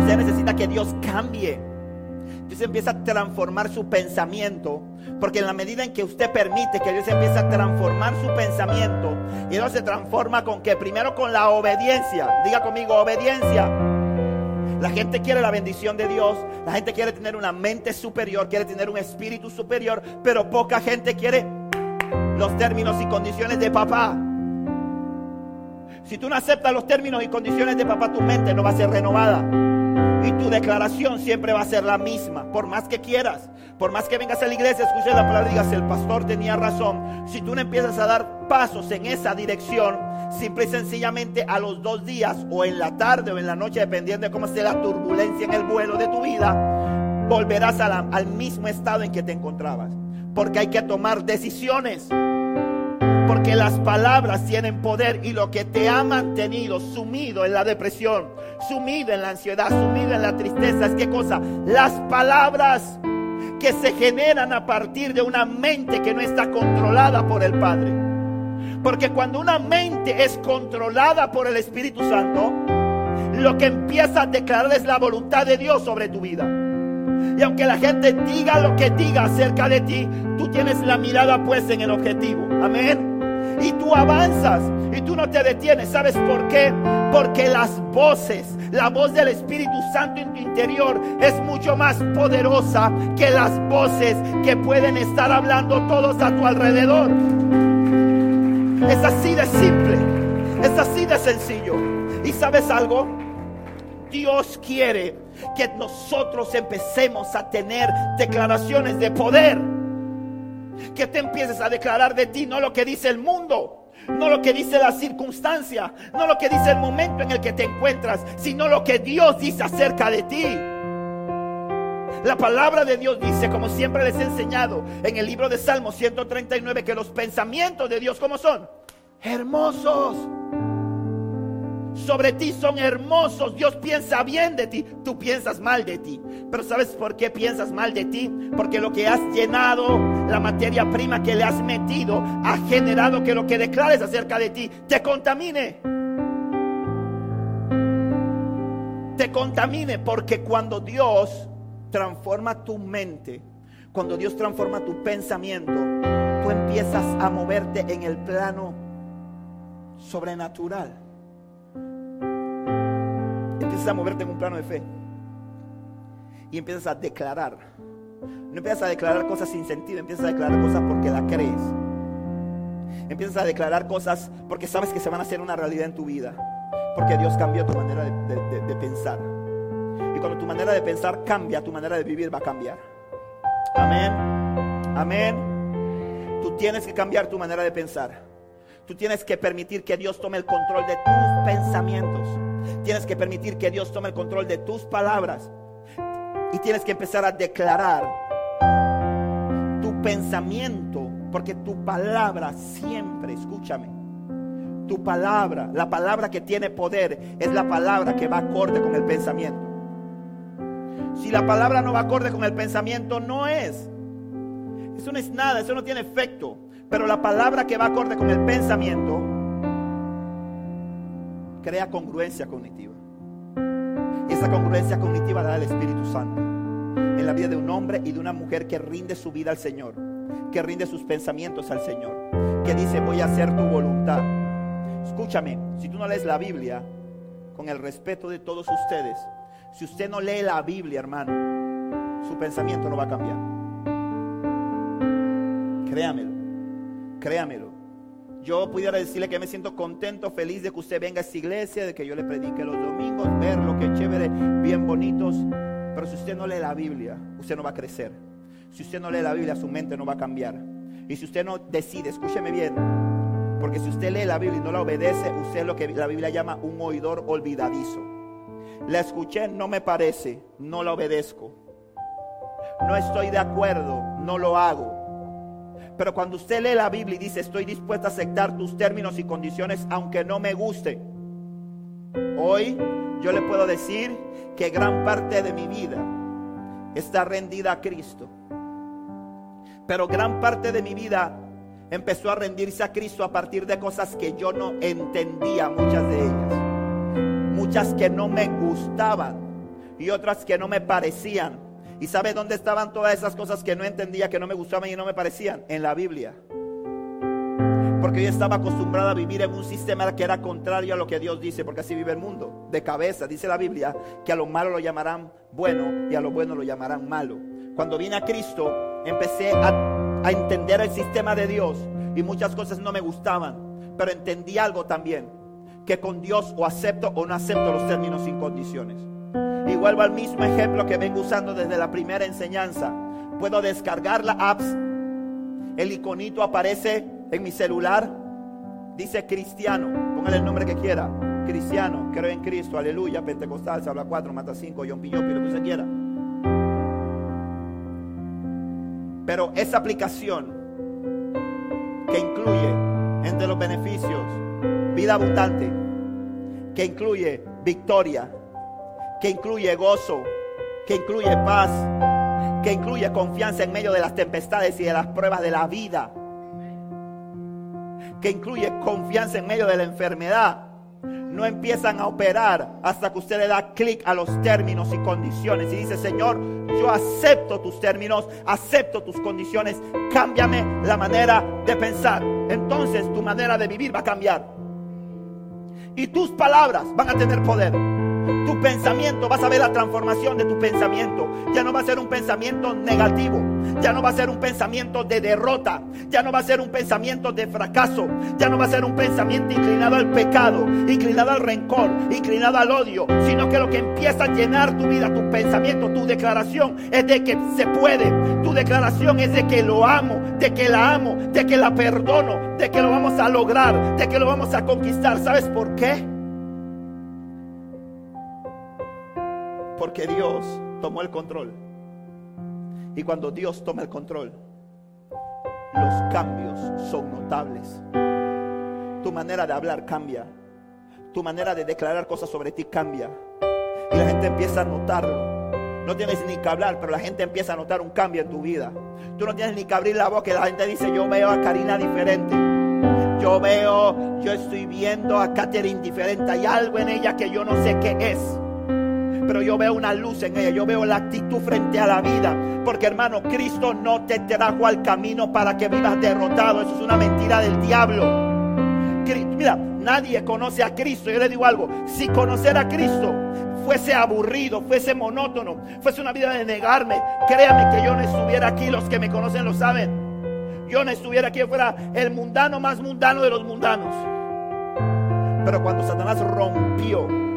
Usted necesita que Dios cambie. Dios empieza a transformar su pensamiento. Porque en la medida en que usted permite que Dios empiece a transformar su pensamiento, y Dios se transforma con que primero con la obediencia. Diga conmigo, obediencia. La gente quiere la bendición de Dios. La gente quiere tener una mente superior, quiere tener un espíritu superior. Pero poca gente quiere los términos y condiciones de papá. Si tú no aceptas los términos y condiciones de papá, tu mente no va a ser renovada. Y tu declaración siempre va a ser la misma, por más que quieras, por más que vengas a la iglesia, escuches la palabra y digas, el pastor tenía razón. Si tú no empiezas a dar pasos en esa dirección, simple y sencillamente a los dos días o en la tarde o en la noche, dependiendo de cómo esté la turbulencia en el vuelo de tu vida, volverás al mismo estado en que te encontrabas. Porque hay que tomar decisiones. Porque las palabras tienen poder y lo que te ha mantenido sumido en la depresión, sumido en la ansiedad, sumido en la tristeza, es qué cosa? Las palabras que se generan a partir de una mente que no está controlada por el Padre. Porque cuando una mente es controlada por el Espíritu Santo, lo que empieza a declarar es la voluntad de Dios sobre tu vida. Y aunque la gente diga lo que diga acerca de ti, tú tienes la mirada puesta en el objetivo. Amén. Y tú avanzas y tú no te detienes. ¿Sabes por qué? Porque las voces, la voz del Espíritu Santo en tu interior es mucho más poderosa que las voces que pueden estar hablando todos a tu alrededor. Es así de simple, es así de sencillo. ¿Y sabes algo? Dios quiere que nosotros empecemos a tener declaraciones de poder. Que te empieces a declarar de ti, no lo que dice el mundo, no lo que dice la circunstancia, no lo que dice el momento en el que te encuentras, sino lo que Dios dice acerca de ti. La palabra de Dios dice, como siempre les he enseñado en el libro de Salmos 139, que los pensamientos de Dios, ¿cómo son? Hermosos sobre ti son hermosos. Dios piensa bien de ti, tú piensas mal de ti. Pero ¿sabes por qué piensas mal de ti? Porque lo que has llenado, la materia prima que le has metido, ha generado que lo que declares acerca de ti te contamine. Te contamine porque cuando Dios transforma tu mente, cuando Dios transforma tu pensamiento, tú empiezas a moverte en el plano sobrenatural empiezas a moverte en un plano de fe. Y empiezas a declarar. No empiezas a declarar cosas sin sentido, empiezas a declarar cosas porque la crees. Empiezas a declarar cosas porque sabes que se van a hacer una realidad en tu vida. Porque Dios cambió tu manera de, de pensar. Y cuando tu manera de pensar cambia, tu manera de vivir va a cambiar. Amén. Amén. Tú tienes que cambiar tu manera de pensar. Tú tienes que permitir que Dios tome el control de tus pensamientos. Tienes que permitir que Dios tome el control de tus palabras. Y tienes que empezar a declarar tu pensamiento, porque tu palabra siempre, escúchame, tu palabra, la palabra que tiene poder, es la palabra que va acorde con el pensamiento. Si la palabra no va acorde con el pensamiento, no es. Eso no es nada, eso no tiene efecto. Pero la palabra que va acorde con el pensamiento crea congruencia cognitiva. Esa congruencia cognitiva da el Espíritu Santo en la vida de un hombre y de una mujer que rinde su vida al Señor, que rinde sus pensamientos al Señor, que dice voy a hacer tu voluntad. Escúchame, si tú no lees la Biblia, con el respeto de todos ustedes, si usted no lee la Biblia, hermano, su pensamiento no va a cambiar. Créamelo, créamelo. Yo pudiera decirle que me siento contento, feliz de que usted venga a esta iglesia, de que yo le predique los domingos, ver lo que es chévere, bien bonitos. Pero si usted no lee la Biblia, usted no va a crecer. Si usted no lee la Biblia, su mente no va a cambiar. Y si usted no decide, escúcheme bien, porque si usted lee la Biblia y no la obedece, usted es lo que la Biblia llama un oidor olvidadizo. La escuché, no me parece, no la obedezco. No estoy de acuerdo, no lo hago. Pero cuando usted lee la Biblia y dice, estoy dispuesto a aceptar tus términos y condiciones, aunque no me guste, hoy yo le puedo decir que gran parte de mi vida está rendida a Cristo. Pero gran parte de mi vida empezó a rendirse a Cristo a partir de cosas que yo no entendía, muchas de ellas. Muchas que no me gustaban y otras que no me parecían. ¿Y sabe dónde estaban todas esas cosas que no entendía, que no me gustaban y no me parecían? En la Biblia. Porque yo estaba acostumbrado a vivir en un sistema que era contrario a lo que Dios dice, porque así vive el mundo. De cabeza, dice la Biblia, que a lo malo lo llamarán bueno y a lo bueno lo llamarán malo. Cuando vine a Cristo, empecé a, a entender el sistema de Dios y muchas cosas no me gustaban, pero entendí algo también, que con Dios o acepto o no acepto los términos sin condiciones. Y vuelvo al mismo ejemplo que vengo usando desde la primera enseñanza. Puedo descargar la apps. El iconito aparece en mi celular. Dice cristiano. Póngale el nombre que quiera. Cristiano. Creo en Cristo. Aleluya. Pentecostal. Se habla cuatro. Mata cinco. Yon pillo. Lo que usted quiera. Pero esa aplicación que incluye entre los beneficios vida abundante, que incluye victoria, que incluye gozo, que incluye paz, que incluye confianza en medio de las tempestades y de las pruebas de la vida, que incluye confianza en medio de la enfermedad. no empiezan a operar hasta que usted le da clic a los términos y condiciones y dice, Señor, yo acepto tus términos, acepto tus condiciones, cámbiame la manera de pensar. Entonces tu manera de vivir va a cambiar. Y tus palabras van a tener poder. Tu pensamiento, vas a ver la transformación de tu pensamiento. Ya no va a ser un pensamiento negativo. Ya no va a ser un pensamiento de derrota. Ya no va a ser un pensamiento de fracaso. Ya no va a ser un pensamiento inclinado al pecado, inclinado al rencor, inclinado al odio. Sino que lo que empieza a llenar tu vida, tu pensamiento, tu declaración es de que se puede. Tu declaración es de que lo amo, de que la amo, de que la perdono, de que lo vamos a lograr, de que lo vamos a conquistar. ¿Sabes por qué? Porque Dios tomó el control. Y cuando Dios toma el control, los cambios son notables. Tu manera de hablar cambia. Tu manera de declarar cosas sobre ti cambia. Y la gente empieza a notarlo. No tienes ni que hablar, pero la gente empieza a notar un cambio en tu vida. Tú no tienes ni que abrir la boca y la gente dice, yo veo a Karina diferente. Yo veo, yo estoy viendo a Katherine diferente. Hay algo en ella que yo no sé qué es pero yo veo una luz en ella, yo veo la actitud frente a la vida. Porque hermano, Cristo no te trajo al camino para que vivas derrotado. Eso es una mentira del diablo. Mira, nadie conoce a Cristo. Yo le digo algo, si conocer a Cristo fuese aburrido, fuese monótono, fuese una vida de negarme, créame que yo no estuviera aquí, los que me conocen lo saben. Yo no estuviera aquí, fuera el mundano más mundano de los mundanos. Pero cuando Satanás rompió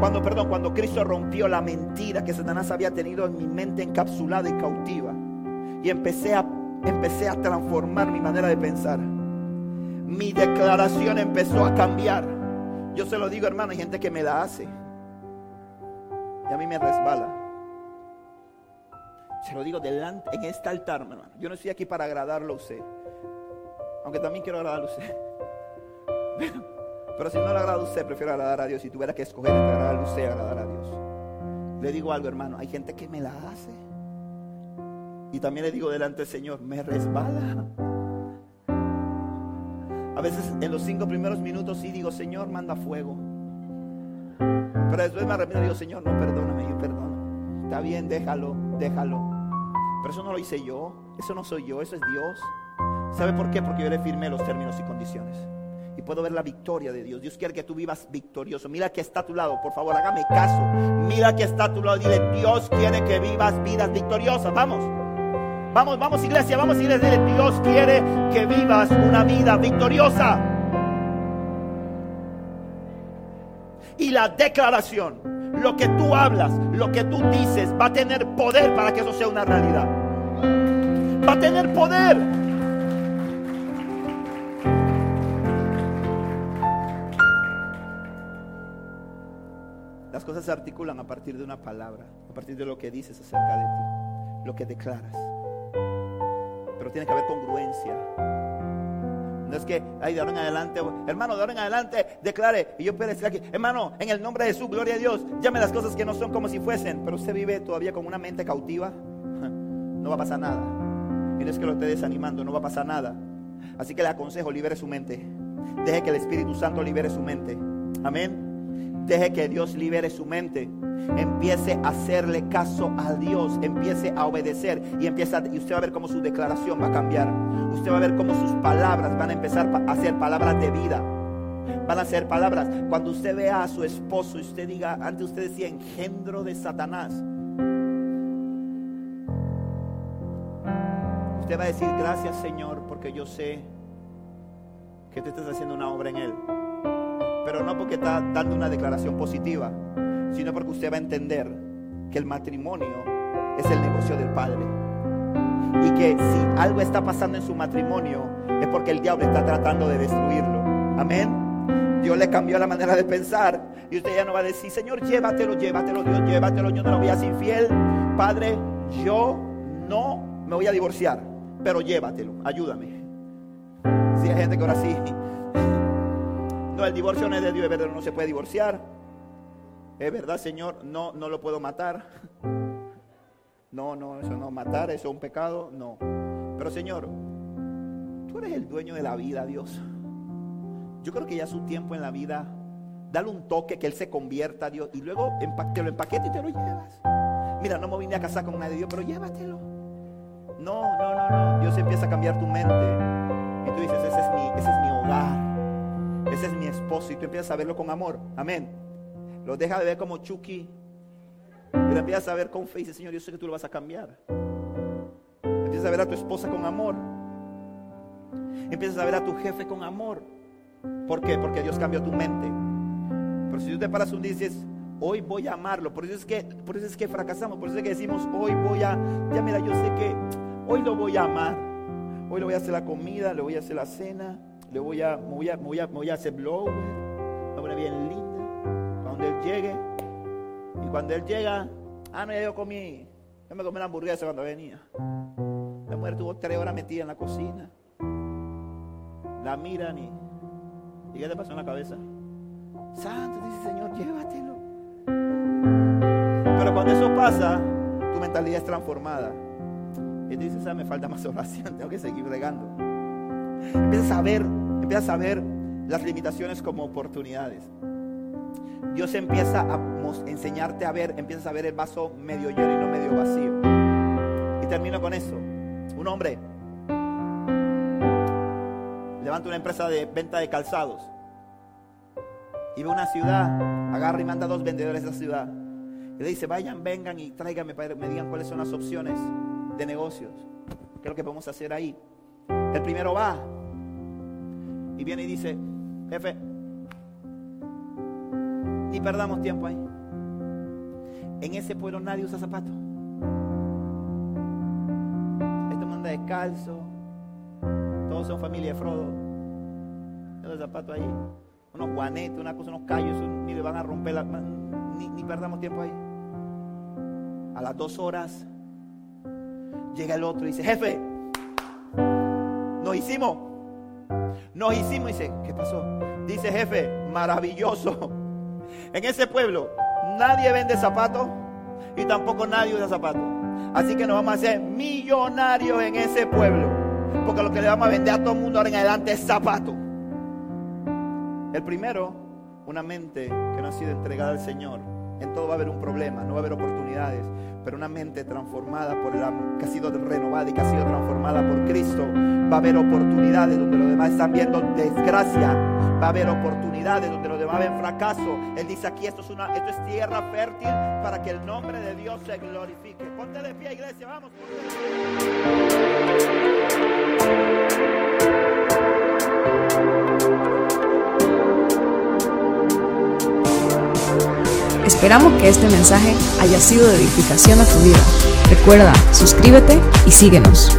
cuando, perdón, cuando Cristo rompió la mentira que Satanás había tenido en mi mente encapsulada y cautiva. Y empecé a, empecé a transformar mi manera de pensar. Mi declaración empezó a cambiar. Yo se lo digo, hermano, hay gente que me la hace. Y a mí me resbala. Se lo digo delante, en este altar, hermano. Yo no estoy aquí para agradarlo a usted. Aunque también quiero agradarlo a usted. si no le agrada a usted, prefiero agradar a Dios. Si tuviera que escoger entre agradar a usted, agradar a Dios. Le digo algo, hermano. Hay gente que me la hace. Y también le digo delante del Señor, me resbala. A veces en los cinco primeros minutos sí digo, Señor, manda fuego. Pero después me arrepiento y digo, Señor, no, perdóname, yo perdono. Está bien, déjalo, déjalo. Pero eso no lo hice yo, eso no soy yo, eso es Dios. ¿Sabe por qué? Porque yo le firmé los términos y condiciones y puedo ver la victoria de Dios. Dios quiere que tú vivas victorioso. Mira que está a tu lado, por favor, hágame caso. Mira que está a tu lado. Dile, Dios quiere que vivas vidas victoriosas. Vamos. Vamos, vamos iglesia, vamos iglesia. Dile, Dios quiere que vivas una vida victoriosa. Y la declaración, lo que tú hablas, lo que tú dices, va a tener poder para que eso sea una realidad. Va a tener poder. Las cosas se articulan a partir de una palabra, a partir de lo que dices acerca de ti, lo que declaras. Pero tiene que haber congruencia. No es que, ay, de ahora en adelante, hermano, de ahora en adelante, declare. Y yo puedo decir aquí, hermano, en el nombre de Jesús, gloria a Dios, llame las cosas que no son como si fuesen. Pero usted vive todavía con una mente cautiva, no va a pasar nada. Y no es que lo esté desanimando, no va a pasar nada. Así que le aconsejo, libere su mente. Deje que el Espíritu Santo libere su mente. Amén. Deje que Dios libere su mente. Empiece a hacerle caso a Dios. Empiece a obedecer. Y, empieza, y usted va a ver cómo su declaración va a cambiar. Usted va a ver cómo sus palabras van a empezar a ser palabras de vida. Van a ser palabras. Cuando usted vea a su esposo y usted diga, antes usted decía engendro de Satanás. Usted va a decir, gracias Señor, porque yo sé que tú estás haciendo una obra en él. Pero no porque está dando una declaración positiva, sino porque usted va a entender que el matrimonio es el negocio del Padre. Y que si algo está pasando en su matrimonio es porque el diablo está tratando de destruirlo. Amén. Dios le cambió la manera de pensar. Y usted ya no va a decir, Señor, llévatelo, llévatelo, Dios, llévatelo. Yo no lo voy a hacer infiel. Padre, yo no me voy a divorciar, pero llévatelo, ayúdame. Si hay gente que ahora sí no, el divorcio no es de Dios, es verdad, no se puede divorciar. Es verdad, Señor, no, no lo puedo matar. No, no, eso no, matar, eso es un pecado, no. Pero Señor, tú eres el dueño de la vida, Dios. yo creo que ya su tiempo en la vida, dale un toque que él se convierta a Dios y luego te lo empaquete y te lo llevas. Mira, no me vine a casar con nadie Dios, pero llévatelo. No, no, no, no. Dios empieza a cambiar tu mente. Y tú dices, ese es mi, ese es mi hogar. Ese es mi esposo. Y tú empiezas a verlo con amor. Amén. Lo deja de ver como Chucky. Y lo empiezas a ver con fe y dice, Señor, yo sé que tú lo vas a cambiar. Empiezas a ver a tu esposa con amor. Empiezas a ver a tu jefe con amor. ¿Por qué? Porque Dios cambió tu mente. Pero si tú te paras un día y dices, hoy voy a amarlo, por eso es que, por eso es que fracasamos, por eso es que decimos, hoy voy a, ya mira, yo sé que hoy lo voy a amar. Hoy le voy a hacer la comida, le voy a hacer la cena, le voy a, voy a, voy a, voy a hacer blower, me voy a bien linda. Cuando él llegue, y cuando él llega, ah, no, yo comí, yo me comí una hamburguesa cuando venía. La mujer tuvo tres horas metida en la cocina. La miran y ¿Y qué te pasó en la cabeza? Santo, dice Señor, llévatelo. Pero cuando eso pasa, tu mentalidad es transformada. Y tú dices, me falta más oración, tengo que seguir regando. Empiezas a ver, empiezas a ver las limitaciones como oportunidades. Dios empieza a enseñarte a ver, empiezas a ver el vaso medio lleno y no medio vacío. Y termino con eso. Un hombre levanta una empresa de venta de calzados y ve una ciudad, agarra y manda a dos vendedores a esa ciudad. Y le dice, vayan, vengan y tráiganme para que me digan cuáles son las opciones de negocios. ¿Qué es lo que podemos hacer ahí? El primero va y viene y dice, jefe, ni perdamos tiempo ahí. En ese pueblo nadie usa zapatos. Este manda descalzo, todos son familia de Frodo. Los zapatos ahí. Unos guanetes, una cosa, unos callos, ni le van a romper la. Ni, ni perdamos tiempo ahí. A las dos horas llega el otro y dice, jefe, nos hicimos. Nos hicimos. Y dice, ¿qué pasó? Dice, jefe, maravilloso. En ese pueblo nadie vende zapatos y tampoco nadie usa zapatos. Así que nos vamos a hacer millonarios en ese pueblo. Porque lo que le vamos a vender a todo el mundo ahora en adelante es zapato. El primero, una mente que no ha sido entregada al Señor. En todo va a haber un problema, no va a haber oportunidades. Pero una mente transformada por el que ha sido renovada y que ha sido transformada por Cristo, va a haber oportunidades donde los demás están viendo desgracia. Va a haber oportunidades donde los demás ven fracaso. Él dice aquí, esto es, una, esto es tierra fértil para que el nombre de Dios se glorifique. Ponte de pie, iglesia, vamos. Esperamos que este mensaje haya sido de edificación a tu vida. Recuerda, suscríbete y síguenos.